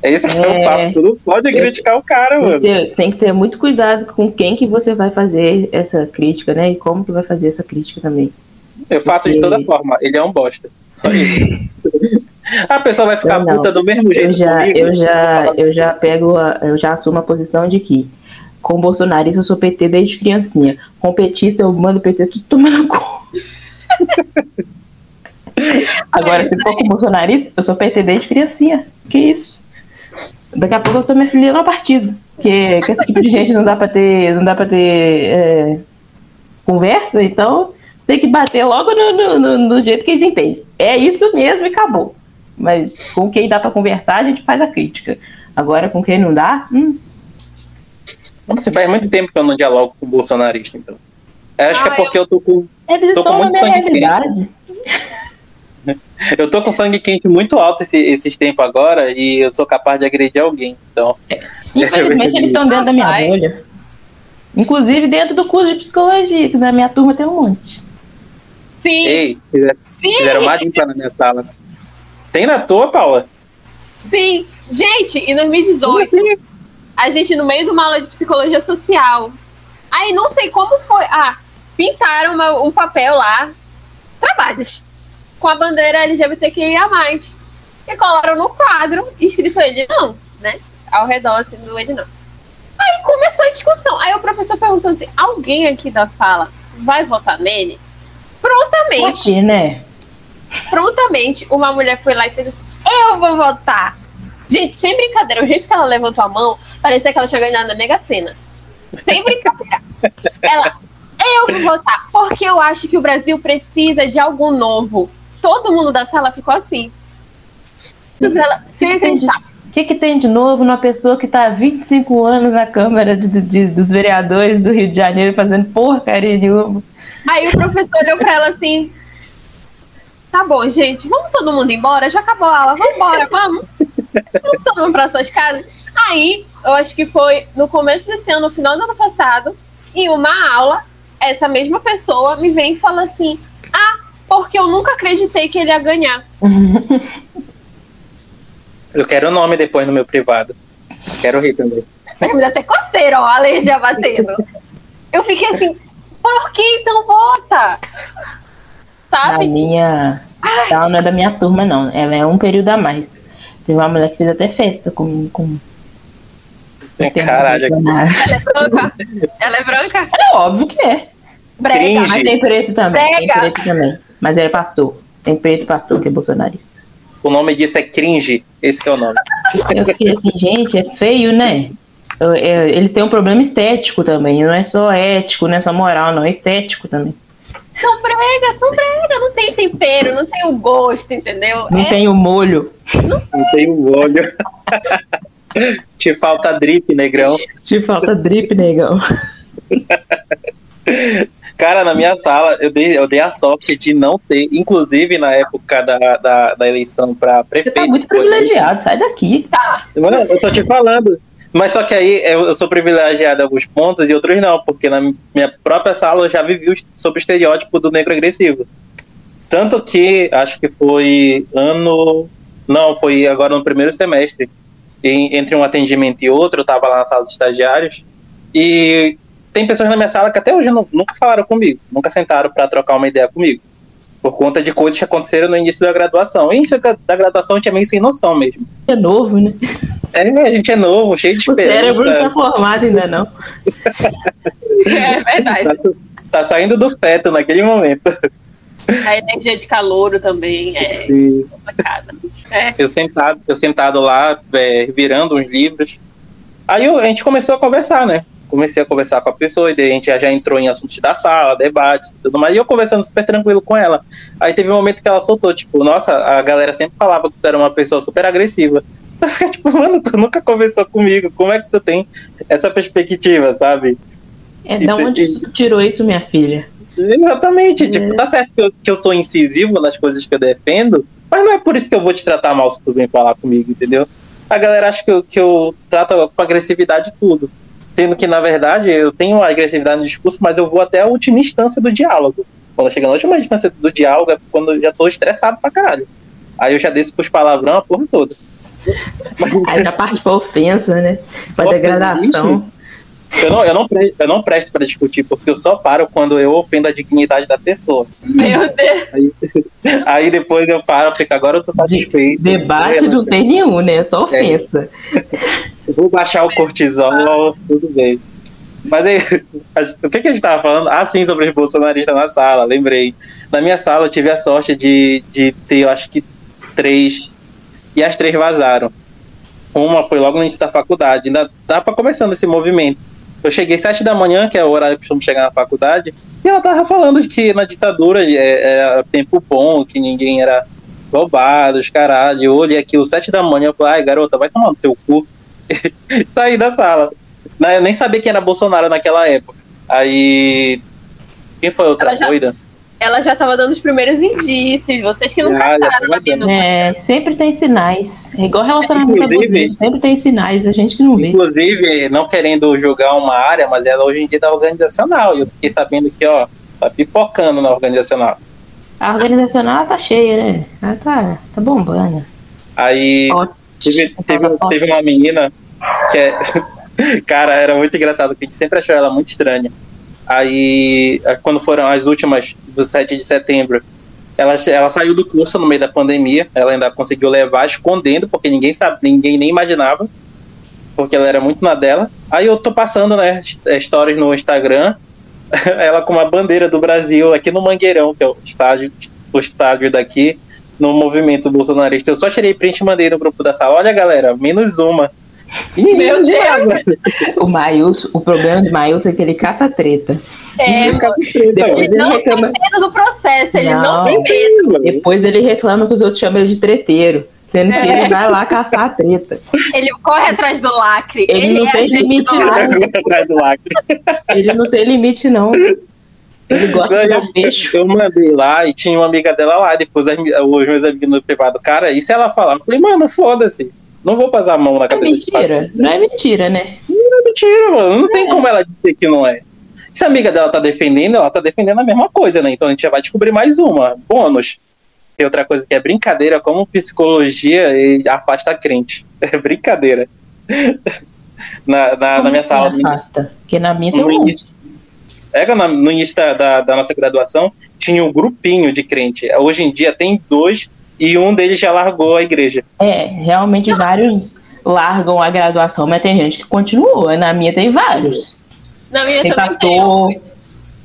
É isso que é, é o papo. Tu não pode criticar o cara, mano. Tem que ter muito cuidado com quem que você vai fazer essa crítica, né? E como que vai fazer essa crítica também. Eu faço Porque... de toda forma. Ele é um bosta. Só <laughs> isso. A pessoa vai ficar puta do mesmo jeito. Eu já, comigo. eu já, eu já pego, a, eu já assumo a posição de que com bolsonarista eu sou PT desde criancinha. Com petista eu mando PT tudo tomando cu. <laughs> Agora, se for com bolsonarista, eu sou PT desde criancinha. Que isso? Daqui a pouco eu tô me afiliando ao partido. Porque com esse tipo de gente não dá pra ter, não dá pra ter é, conversa, então tem que bater logo no, no, no, jeito que eles entendem. É isso mesmo e acabou. Mas com quem dá para conversar, a gente faz a crítica. Agora, com quem não dá, hum. Você faz muito tempo que eu não dialogo com o bolsonarista, então. Eu acho ah, que é porque eu, eu tô com. Eles tô com muito sangue realidade. quente. <laughs> Eu tô com sangue quente muito alto esse, esses tempos agora e eu sou capaz de agredir alguém. Então. É. Infelizmente, eles estão dentro da minha <laughs> bolha. Inclusive dentro do curso de psicologia, que na minha turma tem um monte. Sim. Ei, fizeram, Sim. fizeram uma limpa na minha sala. Tem na tua, Paula? Sim. Gente, em 2018, Sim. a gente no meio de uma aula de psicologia social. Aí não sei como foi. Ah, pintaram uma, um papel lá, trabalhos, com a bandeira LGBTQIA. E colaram no quadro, escrito ele não, né? Ao redor assim, do ele não. Aí começou a discussão. Aí o professor perguntou assim: alguém aqui da sala vai votar nele? Prontamente. Né? prontamente uma mulher foi lá e fez assim: Eu vou votar. Gente, sem brincadeira, o jeito que ela levantou a mão, parecia que ela tinha ganhado na Mega Sena. Sem brincadeira. <laughs> ela, eu vou votar, porque eu acho que o Brasil precisa de algo novo. Todo mundo da sala ficou assim. Ela, sem acreditar. O que, que tem de novo numa pessoa que está há 25 anos na Câmara de, de, dos Vereadores do Rio de Janeiro fazendo porcaria nenhuma? Aí o professor olhou para ela assim: Tá bom, gente, vamos todo mundo embora? Já acabou a aula, vamos embora, vamos? vamos todo mundo para suas casas? Aí, eu acho que foi no começo desse ano, no final do ano passado, em uma aula, essa mesma pessoa me vem e fala assim: Ah, porque eu nunca acreditei que ele ia ganhar. <laughs> Eu quero o nome depois no meu privado. Quero rir também. Me dá até coceira, ó, a lei já batendo. Eu fiquei assim, por que então vota? Sabe? A minha. Ela não é da minha turma, não. Ela é um período a mais. Teve uma mulher que fez até festa com. com... Caralho. Ela é branca? Ela é branca? É óbvio que é. Brega. Mas tem preto também. Brega. Tem preto também. Mas ele é pastor. Tem preto pastor que é bolsonarista. O nome disso é cringe. Esse é o nome. Eu fiquei assim, gente, é feio, né? Eu- Eles têm um problema estético também, não é só ético, não é só moral, não, é estético também. São brega, são brega, não tem tempero, não tem o gosto, entendeu? Não É, tem o molho, Não tem o olho. <laughs> Te falta drip, negrão. te falta drip, negão. Cara, na minha sala, eu dei, eu dei a sorte de não ter, inclusive na época da, da, da eleição para Você prefeito. tá muito privilegiado, sai daqui. Mano, eu tô te falando. Mas só que aí eu sou privilegiado em alguns pontos e outros não, porque na minha própria sala eu já vivi sobre o estereótipo do negro agressivo. Tanto que acho que foi ano. Não, foi agora no primeiro semestre. Em- entre um atendimento e outro, eu tava lá na sala de estagiários. E tem pessoas na minha sala que até hoje nu- nunca falaram comigo, nunca sentaram para trocar uma ideia comigo. Por conta de coisas que aconteceram no início da graduação. E início da graduação a gente é meio sem noção mesmo. É novo, né? É, a gente é novo, cheio de O cérebro não esperança. tá formado ainda, não. <laughs> é verdade. Tá, tá saindo do feto naquele momento. A energia de calouro também é complicada. É. Eu sentado, eu sentado lá, é, virando uns livros. Aí eu- a gente começou a conversar, né? Comecei a conversar com a pessoa, e daí a gente já, entrou em assuntos da sala, debates e tudo mais. E eu conversando super tranquilo com ela. Aí teve um momento que ela soltou, tipo, nossa, a galera sempre falava que tu era uma pessoa super agressiva. <laughs> Eu fiquei, tipo, mano, tu nunca conversou comigo, como é que tu tem essa perspectiva, sabe? É da onde tu tirou isso, minha filha? Exatamente, tipo, tá certo que eu, que eu sou incisivo nas coisas que eu defendo, mas não é por isso que eu vou te tratar mal se tu vem falar comigo, entendeu? A galera acha que eu, que eu trato com agressividade tudo. Sendo que, na verdade, eu tenho agressividade no discurso, mas eu vou até a última instância do diálogo. Quando chega na última instância do diálogo é quando eu já tô estressado pra caralho. Aí eu já desço pros palavrão a porra toda. Aí já parte pra ofensa, né? Pra degradação. Eu não, eu, não pre- eu não presto pra discutir, porque eu só paro quando eu ofendo a dignidade da pessoa. Meu Deus. Aí, <laughs> aí depois eu paro, fico, agora eu tô satisfeito. Debate não tem nenhum, né? É só ofensa. Eu <laughs> Vou baixar o cortisol, tudo bem. Mas aí, a- o que, que a gente tava falando? Ah, sim, sobre os bolsonaristas na sala, lembrei. Na minha sala eu tive a sorte de, de ter, eu acho que três, e as três vazaram. Uma foi logo no início da faculdade, ainda tava começando esse movimento. Eu cheguei sete da manhã, que é o horário que eu costumo chegar na faculdade, e ela tava falando de que na ditadura é, era tempo bom, que ninguém era roubado, os caralho. Eu olhei aqui, o sete da manhã, eu falei, ai garota, vai tomar no teu cu. <laughs> Saí da sala. Eu nem sabia quem era Bolsonaro naquela época. Aí. Quem foi a outra Ela já- doida? Ela já tava dando os primeiros indícios. Vocês que não Ah, na vida. É, sempre tem sinais. É igual relacionamento Inclusive- sempre tem sinais, a gente que não vê. Inclusive, não querendo julgar uma área, mas ela hoje em dia tá organizacional. E eu fiquei sabendo que, ó, tá pipocando na organizacional. A organizacional tá cheia, né? Ela tá, tá bombando. Aí Ótimo. teve, teve, teve uma menina que é. <laughs> Cara, era muito engraçado, porque a gente sempre achou ela muito estranha. Aí, quando foram as últimas do 7 de setembro, ela, ela saiu do curso no meio da pandemia. Ela ainda conseguiu levar escondendo, porque ninguém sabe, ninguém nem imaginava, porque ela era muito na dela. Aí eu tô passando, né, stories no Instagram, <laughs> ela com uma bandeira do Brasil aqui no Mangueirão, que é o estádio, o estádio daqui, no movimento bolsonarista. Eu só tirei print e mandei no grupo da sala. Olha, galera, menos uma. <laughs> E Meu Deus. <laughs> O Maílson, o problema de Maílson é que ele caça treta. É, Ninguém ficava treta, Depois ele ele não reclama. tem medo do processo, ele não, Não. tem medo. Depois ele reclama que os outros chamam ele de treteiro. Sendo que É. ele vai lá caçar a treta. Ele corre atrás do lacre. Ele não é tem limite, não. lacre. Atrás do lacre. Ele não tem limite, não. Ele gosta de dar Eu, eu mandei lá e tinha uma amiga dela lá. Depois as os meus amigos no privado, cara, e se ela falar? Eu falei, mano, foda-se. Não vou passar a mão na É cabeça de mentira. Não é mentira, né? Não é mentira, mano. Não tem como ela dizer que não é. Se a amiga dela tá defendendo, ela tá defendendo a mesma coisa, né? Então a gente já vai descobrir mais uma. Bônus. Tem outra coisa que é brincadeira, como psicologia afasta a crente. <laughs> É brincadeira. <laughs> Na, na, na minha Como sala, afasta? Porque na minha tem no início, na- no início da, da, da nossa graduação, tinha um grupinho de crente. Hoje em dia tem dois e um deles já largou a igreja. É, realmente vários largam a graduação, mas tem gente que continua. Na minha tem vários. Na minha Tem também pastor. tem.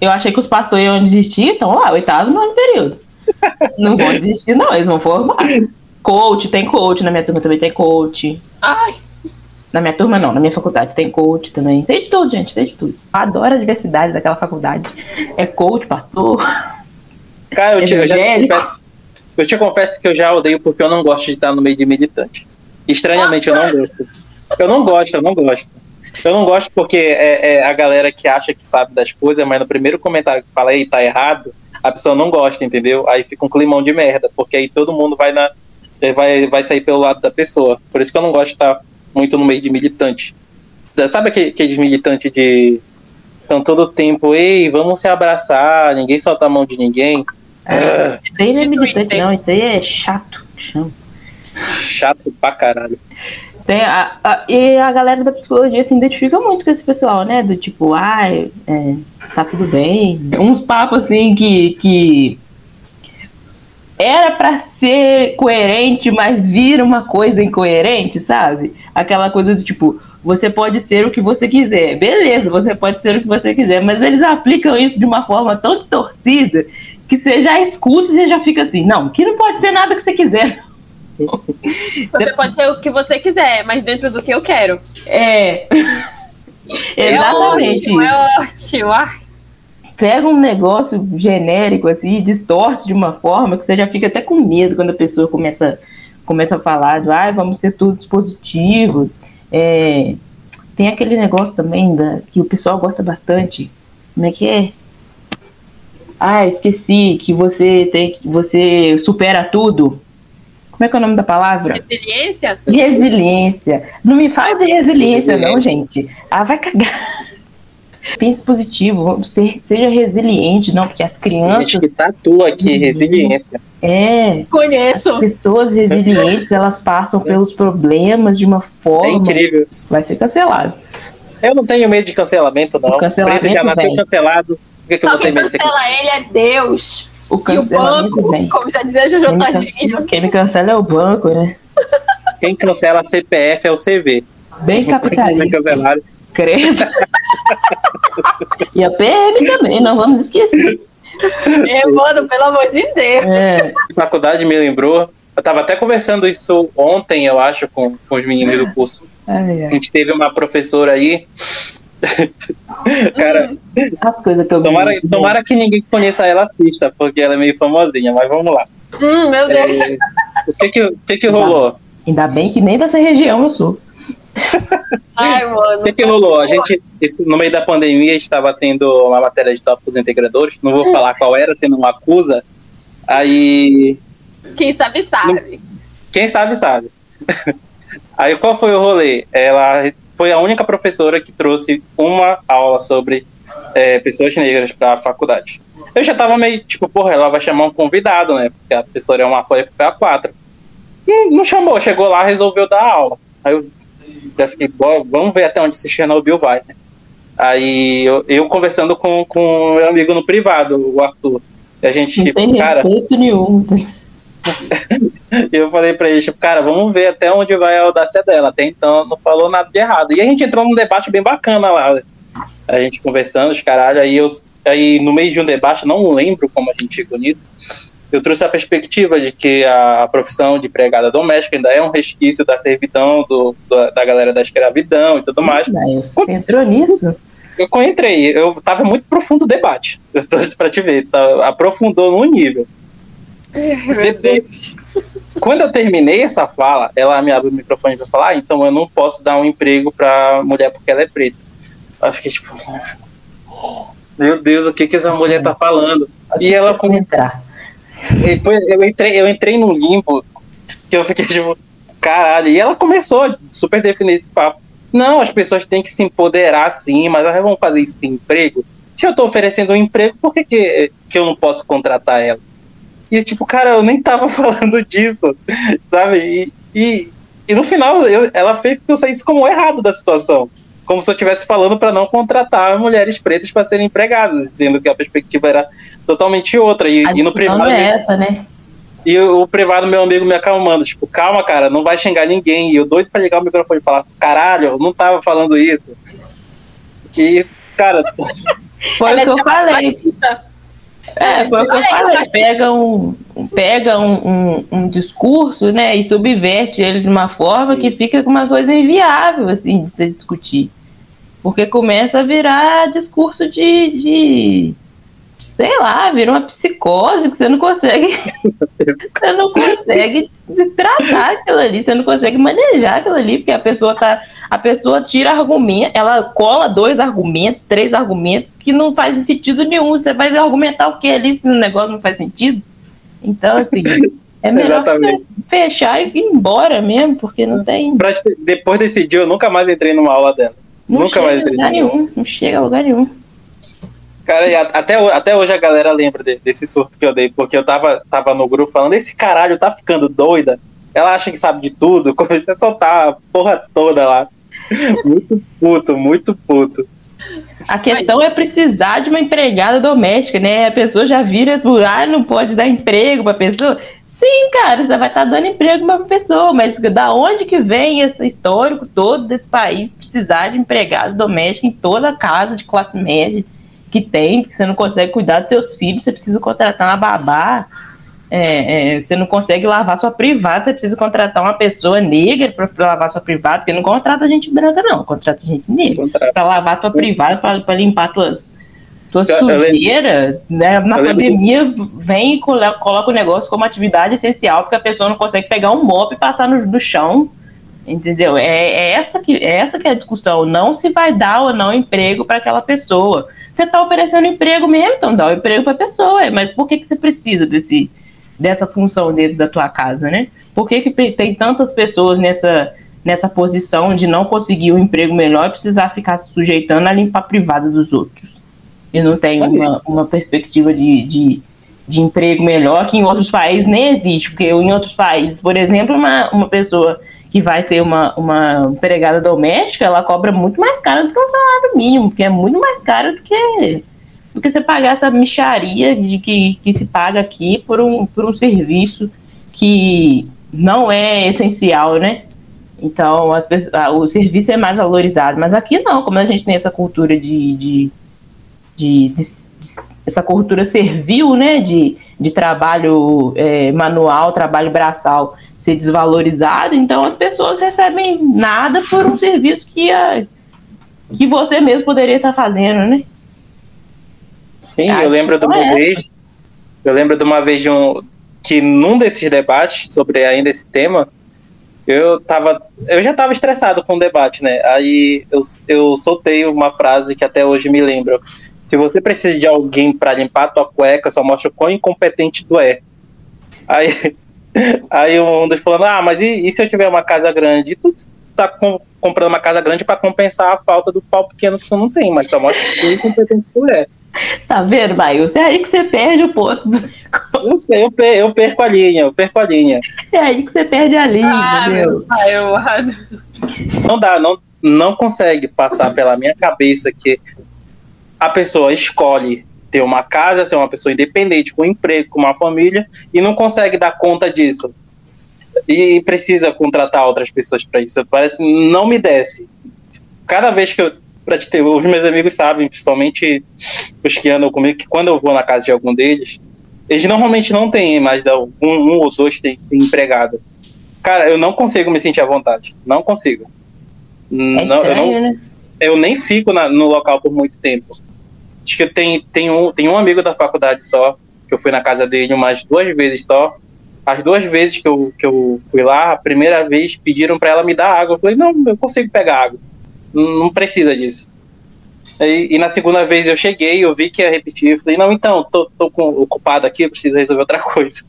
Eu achei que os pastores iam desistir, então lá, oitavo, nono período. <laughs> Não vão desistir, não, eles vão formar. Coach, tem coach, na minha turma também tem coach. Ai, Na minha turma não, na minha faculdade tem coach também. Tem de tudo, gente, tem de tudo. Adoro a diversidade daquela faculdade. É coach, pastor. Cara, eu te, eu, já eu te confesso que eu já odeio porque eu não gosto de estar no meio de militante. Estranhamente, eu não gosto. Eu não gosto, eu não gosto. Eu não gosto porque é, é a galera que acha que sabe das coisas, mas no primeiro comentário que fala, ei, tá errado, a pessoa não gosta, entendeu? Aí fica um climão de merda, porque aí todo mundo vai na vai, vai sair pelo lado da pessoa. Por isso que eu não gosto de estar muito no meio de militante. Sabe aquele- aqueles militantes de estão todo tempo, ei, vamos se abraçar, ninguém solta a mão de ninguém. Ah, Isso aí não é militante, não. Isso aí é chato. chato pra caralho. Tem a, a- e a galera da psicologia se identifica muito com esse pessoal, né? Do tipo, ai, é, tá tudo bem. Uns papos assim que, que era pra ser coerente, mas vira uma coisa incoerente, sabe? Aquela coisa do tipo, você pode ser o que você quiser. Beleza, você pode ser o que você quiser, mas eles aplicam isso de uma forma tão distorcida que você já escuta e você já fica assim, não, que não pode ser nada que você quiser. <laughs> você pode ser o que você quiser, mas dentro do que eu quero. É. É Exatamente. ótimo, é ótimo. Ai, Pega um negócio genérico assim, distorce de uma forma que você já fica até com medo quando a pessoa começa, começa a falar de ah, vamos ser todos positivos. É, tem aquele negócio também da, que o pessoal gosta bastante. Como é que é? Ah, esqueci que você tem que você supera tudo. Como é que é o nome da palavra? resiliência? Resiliência. Não me fala de resiliência, não, gente. Ah, vai cagar. Pense positivo, vamos ter- seja resiliente, não, porque as Gente crianças. que tatua aqui, resiliência. É, Conheço. pessoas resilientes, elas passam pelos problemas de uma É forma. incrível. Vai ser cancelado. Eu não tenho medo de cancelamento, não. O cancelamento Preto já nasceu vem. cancelado. Que, que eu vou ter medo cancela ele é Deus. O E o banco, como já dizia Jojo Quem me, Todinho. <laughs> quem me cancela é o banco, né? Quem cancela a CPF é o CV. Bem Vai capitalista. Credo. <laughs> E a PM também, não vamos esquecer. É, mano, pelo amor de Deus. É, faculdade me lembrou. Eu tava até conversando isso ontem, eu acho, com, com os meninos do curso. ai, A ai. gente teve uma professora aí. <laughs> Cara, As coisas que eu tomara, vi. tomara que ninguém conheça ela assista, porque ela é meio famosinha, mas vamos lá. Hum, meu Deus. É, o que que, o que, que rolou? Ainda bem que nem dessa região eu sou. Ai, mano. O que, que rolou? A gente, isso, no meio da pandemia, a gente estava tendo uma matéria de tópicos integradores, não vou falar qual era, se não acusa. Aí, Quem sabe, sabe. quem sabe, sabe. <laughs> Aí, qual foi o rolê? Ela foi a única professora que trouxe uma aula sobre é, pessoas negras para a faculdade. Eu já tava meio tipo, porra, ela vai chamar um convidado, né? Porque a professora é uma foi a quatro. Não, não chamou, chegou lá, resolveu dar aula. Aí eu já fiquei, "Bom, vamos ver até onde esse Chernobyl vai, né? Aí eu, eu conversando com com meu amigo no privado, o Arthur. E a gente, Não tipo, tem cara, nenhum. <laughs> e eu falei pra ele, tipo, cara, vamos ver até onde vai a audácia dela. Até então não falou nada de errado. E a gente entrou num debate bem bacana lá. A gente conversando, os caralho, aí eu aí no meio de um debate, não lembro como a gente chegou nisso. Eu trouxe a perspectiva de que a profissão de empregada doméstica ainda é um resquício da servidão, do, do- da galera da escravidão e tudo mais. Você entrou nisso? Eu entrei, eu tava muito profundo o debate. Eu <laughs> pra te ver, tá- aprofundou num nível. Quando eu terminei essa fala, ela me abre o microfone pra falar, ah, então eu não posso dar um emprego pra mulher porque ela é preta. Eu fiquei tipo, meu Deus, o que que essa mulher tá falando? E ela com depois eu entrei, eu entrei num limbo que eu fiquei tipo, caralho. E ela começou a super definir esse papo. Não, as pessoas têm que se empoderar sim, mas elas vão fazer isso de emprego. Se eu tô oferecendo um emprego, por que, que, que eu não posso contratar ela? E eu, tipo, cara, eu nem tava <laughs> falando disso, sabe? E, e, e no final eu- ela fez que eu saísse como errado da situação. Como se eu estivesse falando para não contratar mulheres pretas para serem empregadas, sendo que a perspectiva era totalmente outra. E, A e no privado. não é essa, né? E o, privado, meu amigo, me acalmando, tipo, calma, cara, não vai xingar ninguém. E eu doido pra ligar o microfone e falar, caralho, eu não tava falando isso. E, cara, <laughs> Foi Ela o que eu falei. machista. É, foi o que eu falei. Pega um, pega um, um, um, discurso, né, e subverte ele de uma forma que fica com uma coisa inviável, assim, de se discutir. Porque começa a virar discurso de, de sei lá, vira uma psicose que você não consegue. <laughs> você não consegue tratar aquilo ali, você não consegue manejar aquilo ali, porque a pessoa tá. A pessoa tira argumento, ela cola dois argumentos, três argumentos, que não faz sentido nenhum. Você vai argumentar o que ali se o negócio não faz sentido? Então, assim, <laughs> é melhor fechar e ir embora mesmo, porque não tem. Depois desse dia, eu nunca mais entrei numa aula dela. Não nunca mais entrei. Lugar nenhum, não chega a lugar nenhum. Cara, até, até hoje a galera lembra de, desse surto que eu dei, porque eu tava, tava no grupo falando, esse caralho tá ficando doida. Ela acha que sabe de tudo. <laughs> Comecei a soltar a porra toda lá. Muito puto, muito puto. A questão é precisar de uma empregada doméstica, né? A pessoa já vira por ah, não pode dar emprego pra pessoa. Sim, cara, você vai estar tá dando emprego pra pessoa, mas da onde que vem esse histórico todo desse país precisar de empregada doméstica em toda casa de classe média? Que tem, que você não consegue cuidar dos seus filhos, você precisa contratar uma babá, é, é, você não consegue lavar sua privada, você precisa contratar uma pessoa negra para lavar sua privada, porque não contrata gente branca, não, contrata gente negra para lavar sua privada, para limpar suas tuas sujeiras. Né? Na pandemia, vem e coloca o negócio como atividade essencial, porque a pessoa não consegue pegar um mop e passar no, no chão. Entendeu? É, é, essa que, é essa que é a discussão. Não se vai dar ou não emprego para aquela pessoa. Você está oferecendo emprego mesmo, então dá o um emprego para a pessoa. Mas por que, que você precisa desse, dessa função dentro da tua casa, né? Por que, que tem tantas pessoas nessa, nessa posição de não conseguir um emprego melhor e precisar ficar se sujeitando a limpar a privada dos outros? E não tem uma, uma perspectiva de, de, de emprego melhor que em outros países nem existe. Porque em outros países, por exemplo, uma, uma pessoa que vai ser uma, uma empregada doméstica, ela cobra muito mais caro do que o salário mínimo, porque é muito mais caro do que, do que você pagar essa micharia de que, que se paga aqui por um, por um serviço que não é essencial, né? Então, as pessoas, o serviço é mais valorizado. Mas aqui não, como a gente tem essa cultura de, de, de, de essa cultura servil, né? De, de trabalho é, manual, trabalho braçal ser desvalorizado, então as pessoas recebem nada por um serviço que, a, que você mesmo poderia estar fazendo, né? Sim, eu lembro de uma é vez, eu lembro de uma vez de um, que num desses debates sobre ainda esse tema, eu tava, eu já estava estressado com o debate, né? Aí eu, eu soltei uma frase que até hoje me lembra. Se você precisa de alguém para limpar tua cueca, só mostra o quão incompetente tu é. Aí Aí um dos falando, ah, mas e, e, se eu tiver uma casa grande? E tu tá com, comprando uma casa grande para compensar a falta do pau pequeno que tu não tem, mas só mostra que incompetente tu é. Tá vendo, Maílson? É aí que você perde o ponto. Eu, eu, eu, perco a linha, eu perco a linha. É aí que você perde a linha, ah? Meu pai, não dá, não, não consegue passar pela minha cabeça que a pessoa escolhe ter uma casa, ser uma pessoa independente, com um emprego, com uma família, e não consegue dar conta disso. E precisa contratar outras pessoas para isso. Parece não me desce. Cada vez que eu. Pra te ter, os meus amigos sabem, principalmente os que andam comigo, que quando eu vou na casa de algum deles, eles normalmente não têm mais um, um ou dois tem, empregado. Cara, eu não consigo me sentir à vontade. Não consigo. É não, estranho, eu, não, né? eu nem fico na, no local por muito tempo. Acho que tem, tem, um, tem um amigo da faculdade só, que eu fui na casa dele umas duas vezes só. As duas vezes que eu, que eu fui lá, a primeira vez pediram para ela me dar água. Eu falei, não, eu consigo pegar água. Não, precisa disso. E, e, na segunda vez eu cheguei, eu vi que ia repetir. Eu falei, não, então, tô, tô ocupado aqui, preciso resolver outra <laughs> coisa.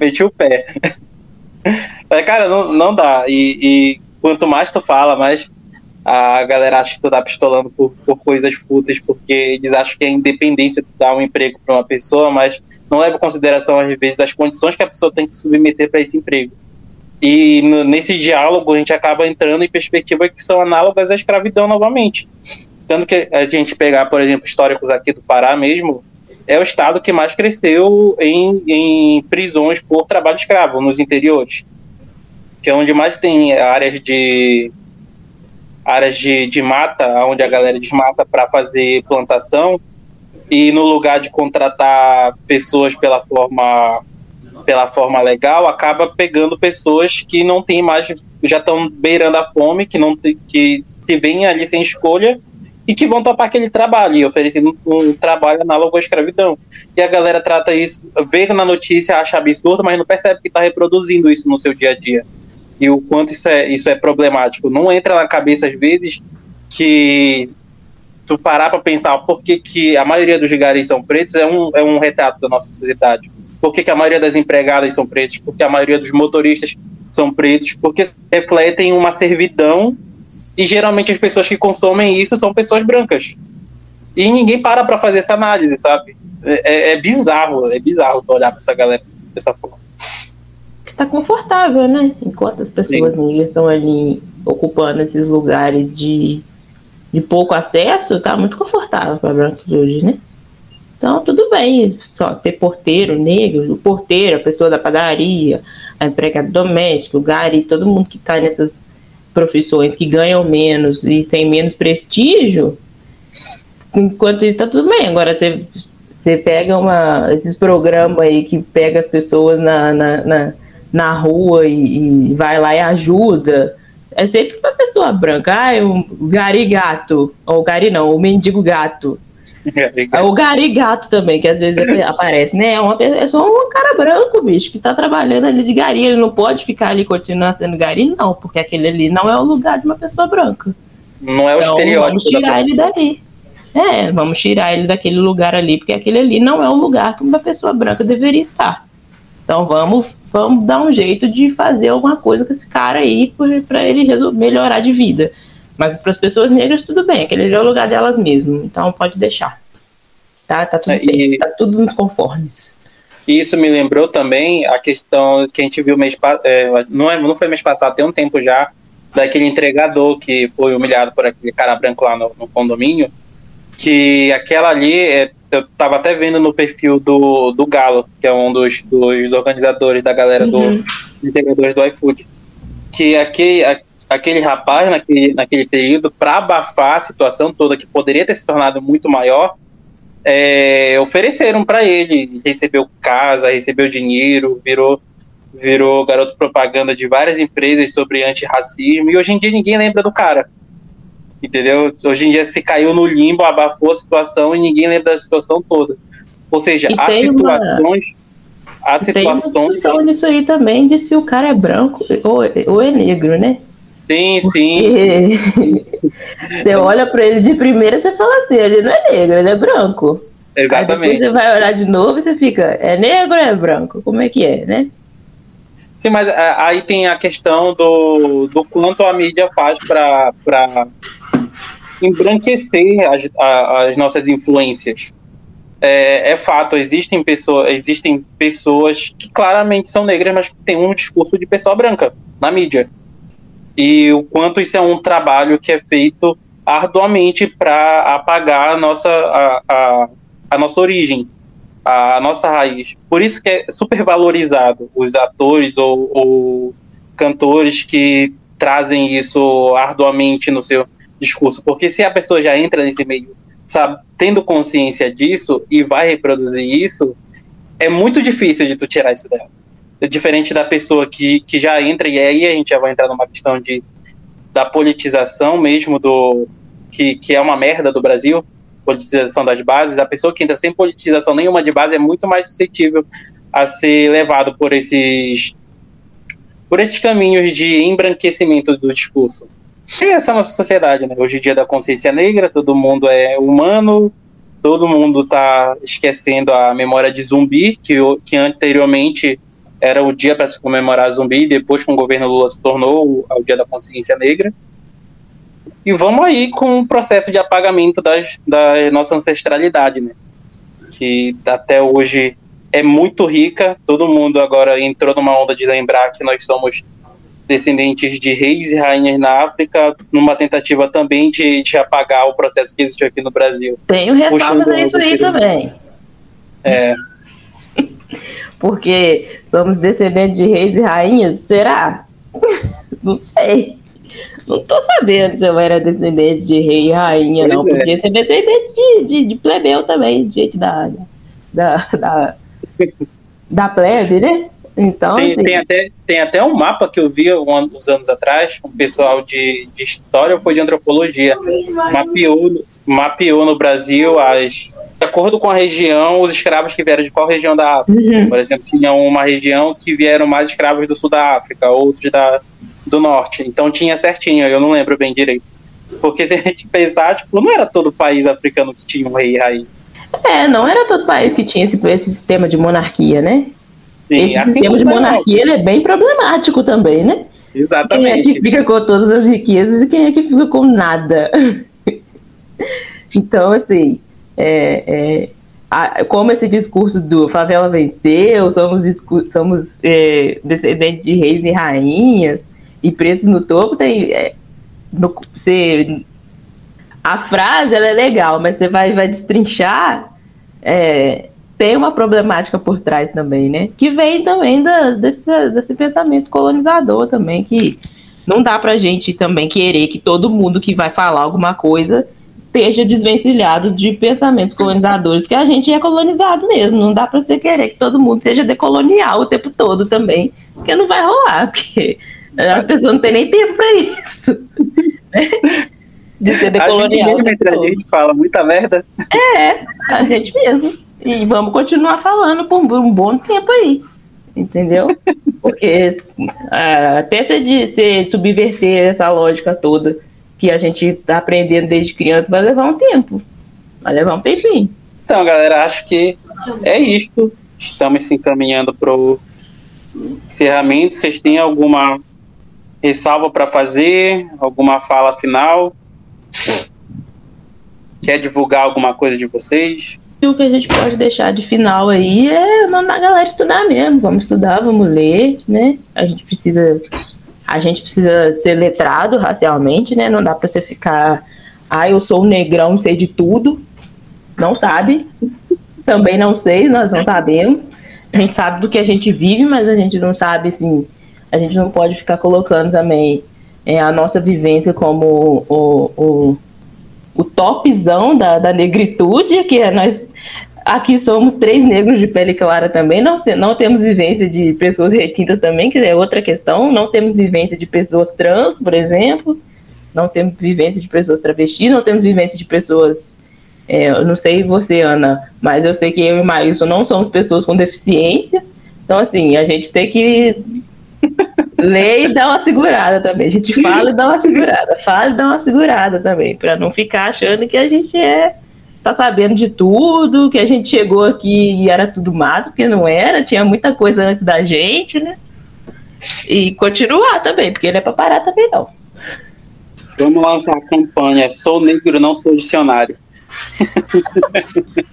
Meti o pé. <laughs> Falei, cara, não, não dá. E, e quanto mais tu fala, mais a galera acha que tu tá pistolando por, por coisas fúteis, porque eles acham que a independência dá um emprego para uma pessoa, mas não leva em consideração, às vezes, as condições que a pessoa tem que submeter para esse emprego. E no, nesse diálogo a gente acaba entrando em perspectivas que são análogas à escravidão novamente. Tanto que a gente pegar, por exemplo, históricos aqui do Pará mesmo, é o estado que mais cresceu em, em prisões por trabalho escravo nos interiores, que é onde mais tem áreas de áreas de, de mata, onde a galera desmata para fazer plantação, e no lugar de contratar pessoas pela forma pela forma legal, acaba pegando pessoas que não têm mais, já estão beirando a fome, que não que se veem ali sem escolha e que vão topar aquele trabalho, e oferecendo um trabalho análogo à escravidão. E a galera trata isso, vê na notícia, acha absurdo, mas não percebe que está reproduzindo isso no seu dia a dia. E o quanto isso é, isso é problemático. Não entra na cabeça, às vezes, que tu parar para pensar por que, que a maioria dos garis são pretos é um, é um retrato da nossa sociedade. Por que, que a maioria das empregadas são pretas? Porque a maioria dos motoristas são pretos? Porque refletem uma servidão e geralmente as pessoas que consomem isso são pessoas brancas. E ninguém para para fazer essa análise, sabe? É, é, é bizarro, é bizarro olhar para essa galera dessa forma. Tá confortável, né? Enquanto as pessoas negras estão ali ocupando esses lugares de, de pouco acesso, tá muito confortável para brancos hoje, né? Então, tudo bem, só ter porteiro negro, o porteiro, a pessoa da padaria, a empregada doméstica, o gari, todo mundo que está nessas profissões que ganham menos e tem menos prestígio, enquanto isso está tudo bem. Agora você, você pega uma, esses programas aí que pega as pessoas na, na, na, na rua e, e, vai lá e ajuda. É sempre uma pessoa branca. Ah, é um gari gato. Ou gari não, o mendigo gato. É o garigato também, que às vezes <laughs> aparece, né? É, uma, é só um cara branco, bicho, que tá trabalhando ali de gari. Ele não pode ficar ali continuando sendo gari, não, porque aquele ali não é o lugar de uma pessoa branca. Não é o então, estereótipo. Vamos tirar ele dali. É, vamos tirar ele daquele lugar ali, porque aquele ali não é o lugar que uma pessoa branca deveria estar. Então vamos, vamos dar um jeito de fazer alguma coisa com esse cara aí para ele melhorar de vida. Mas para as pessoas negras, tudo bem, aquele é o lugar delas mesmo, então pode deixar. Tá, tá tudo é, certo, tá tudo nos conformes. Isso me lembrou também a questão que a gente viu mês é, não, é, não foi mês passado, tem um tempo já, daquele entregador que foi humilhado por aquele cara branco lá no, no condomínio, que aquela ali, é, eu tava até vendo no perfil do, do Galo, que é um dos, dos organizadores da galera uhum. do entregadores do iFood, que aquele, aquele rapaz, naquele, naquele período, para abafar a situação toda, que poderia ter se tornado muito maior, é, ofereceram para ele. Recebeu casa, recebeu dinheiro, virou, virou garoto propaganda de várias empresas sobre antirracismo, e hoje em dia ninguém lembra do cara. Entendeu? Hoje em dia se caiu no limbo, abafou a situação e ninguém lembra da situação toda. Ou seja, há situações. Uma... Há situações. Tem uma discussão nisso aí também de se o cara é branco ou, ou é negro, né? Sim, sim. <laughs> você olha para ele de primeira e você fala assim, ele não é negro, ele é branco. Exatamente. Aí depois você vai olhar de novo e você fica, é negro ou é branco? Como é que é, né? Sim, mas é, aí tem a questão do, do quanto a mídia faz para embranquecer as, as nossas influências. É, é, fato, existem, pessoa, existem pessoas que claramente são negras, mas que têm um discurso de pessoa branca na mídia e o quanto isso é um trabalho que é feito arduamente para apagar a nossa, a, a, a, nossa origem, a, nossa raiz. Por isso que é super valorizado os atores ou, ou cantores que trazem isso arduamente no seu discurso, porque se a pessoa já entra nesse meio, sabe, tendo consciência disso e vai reproduzir isso, é muito difícil de tu tirar isso dela diferente da pessoa que, que já entra, e aí a gente já vai entrar numa questão de, da politização mesmo, do que, que é uma merda do Brasil, politização das bases, a pessoa que entra sem politização nenhuma de base é muito mais suscetível a ser levado por esses por esses caminhos de embranquecimento do discurso. E essa é a nossa sociedade, né? Hoje em dia da consciência negra, todo mundo é humano, todo mundo está esquecendo a memória de zumbi, que, que anteriormente era o dia para se comemorar zumbi, depois com o governo Lula se tornou o, dia da consciência negra. E vamos aí com o processo de apagamento das, da nossa ancestralidade, né? Que até hoje é muito rica, todo mundo agora entrou numa onda de lembrar que nós somos descendentes de reis e rainhas na África, numa tentativa também de, de apagar o processo que existe aqui no Brasil. Tenho ressalvas a isso aí também. É, <laughs> porque somos descendentes de reis e rainhas? Será? <laughs> não sei. Não tô sabendo se eu era descendente de rei e rainha, pois não. É. Podia ser descendente de, de, de plebeu também, gente da, da, da, da plebe, né? Então, Tem, assim, tem até, tem até um mapa que eu vi uns anos atrás, um pessoal de, de história ou foi de antropologia, mapeou, mapeou no Brasil as. De acordo com a região, os escravos que vieram de qual região da África. uhum, Por exemplo, tinha uma região que vieram mais escravos do sul da África, outros da, do norte. Então tinha certinho, eu não lembro bem direito. Porque se a gente pensar, tipo, não era todo país africano que tinha um rei e rainha. é, não era todo país que tinha esse, esse sistema de monarquia, né? Sim, esse assim sistema de monarquia é bem problemático também, né? Quem é que Exatamente. fica com todas as riquezas e quem é que fica com nada? então, assim, é, é, a- como esse discurso do favela venceu, somos, somos é, descendentes de reis e rainhas e pretos no topo, tem. é, no- você, a frase ela é legal, mas você vai, vai destrinchar. é, tem uma problemática por trás também, né? Que vem também da, desse, desse pensamento colonizador também, que não dá pra gente também querer que todo mundo que vai falar alguma coisa esteja desvencilhado de pensamentos colonizadores, porque a gente é colonizado mesmo, não dá pra você querer que todo mundo seja decolonial o tempo todo também, porque não vai rolar, <laughs> porque as pessoas não têm nem tempo pra isso. <laughs> né? De ser A gente decolonial. mesmo entre a gente fala muita merda. É, a gente mesmo. E vamos continuar falando por um bom tempo aí. Entendeu? Porque ah, até de- você subverter essa lógica toda que a gente tá aprendendo desde criança vai levar um tempo. Vai levar um tempinho. Então, galera, acho que é isto. Estamos se encaminhando para o encerramento. Vocês têm alguma ressalva para fazer? Alguma fala final? Quer divulgar alguma coisa de vocês? O que a gente pode deixar de final aí é mandar a galera estudar mesmo. Vamos estudar, vamos ler, né? A gente precisa. A gente precisa ser letrado racialmente, né? Não dá pra você ficar. Ah, eu sou um negrão, sei de tudo. Não sabe. Também não sei, nós não sabemos. A gente sabe do que a gente vive, mas a gente não sabe, assim. A gente não pode ficar colocando também é, a nossa vivência como o, o, o topzão da, da negritude, que é nós aqui somos três negros de pele clara também, não, não temos vivência de pessoas retintas também, que é outra questão, não temos vivência de pessoas trans, por exemplo, não temos vivência de pessoas travestis, não temos vivência de pessoas, é, eu não sei você, Ana, mas eu sei que eu e Maílson não somos pessoas com deficiência, então assim, a gente tem que ler e dar uma segurada também, a gente fala e dá uma <laughs> segurada, fala e dá uma segurada também, para não ficar achando que a gente é tá sabendo de tudo, que a gente chegou aqui e era tudo mato, porque não era, tinha muita coisa antes da gente, né? E continuar também, porque não é pra parar também não. Vamos lançar a campanha Sou Negro, não sou dicionário.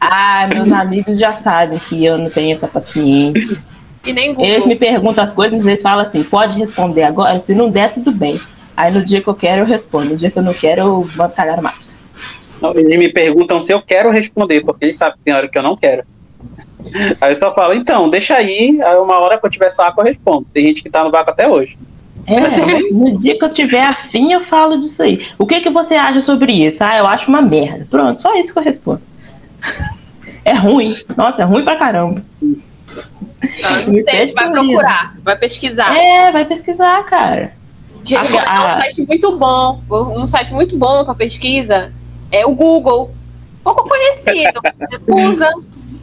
Ah, meus amigos já sabem que eu não tenho essa paciência. E nem Eles Google. me perguntam as coisas, eles falam assim, pode responder agora? Se não der, tudo bem. Aí no dia que eu quero, eu respondo. No dia que eu não quero, eu mando cagar no mato. Não, Eles me perguntam se eu quero responder, porque eles sabem que tem hora que eu não quero. <laughs> Aí eu só falo, então, deixa aí, aí uma hora que eu tiver saco eu respondo. Tem gente que tá no vácuo até hoje. É, no dia que eu tiver afim, eu falo disso aí. O que, que você acha sobre isso? Ah, eu acho uma merda. Pronto, só isso que eu respondo. <laughs> É ruim. Nossa, é ruim pra caramba. Não, não Me tem, pede vai procurar, vai pesquisar. É, vai pesquisar, cara. Gente, é um site muito bom. Um site muito bom para pesquisa é o Google. Pouco conhecido. <laughs> Usa.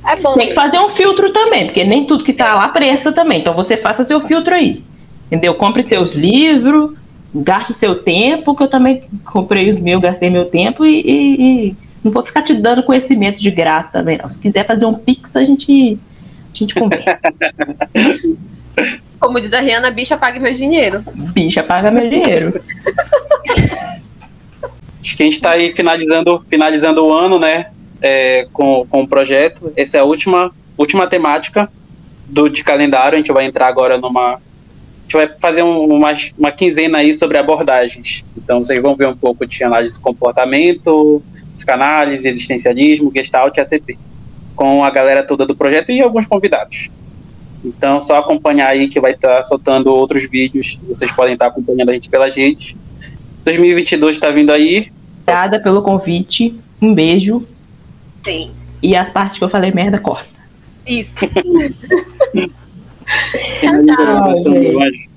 É bom. Tem que fazer um filtro também, porque nem tudo que tá lá presta também. Então você faça seu filtro aí. Entendeu? Compre seus livros, gaste seu tempo, que eu também comprei os meus, gastei meu tempo e, e- e não vou ficar te dando conhecimento de graça também, não. Se quiser fazer um pix, a gente, a gente conversa. <laughs> Como diz a Rihanna, bicha, pague meu dinheiro. Bicha, paga meu dinheiro. Acho que a gente tá aí finalizando, finalizando o ano, né? é, com, com o projeto. Essa é a última, última temática do de calendário. A gente vai entrar agora numa. A gente vai fazer um- uma, uma quinzena aí sobre abordagens. Então vocês vão ver um pouco de análise de comportamento, psicanálise, existencialismo, gestalt e ACP. Com a galera toda do projeto e alguns convidados. Então, só acompanhar aí que vai estar soltando outros vídeos. Vocês podem estar acompanhando a gente pelas redes. 2022 está vindo aí. Obrigada pelo convite. Um beijo. Sim. E as partes que eu falei merda, corta. Isso. <laughs> Finaliza a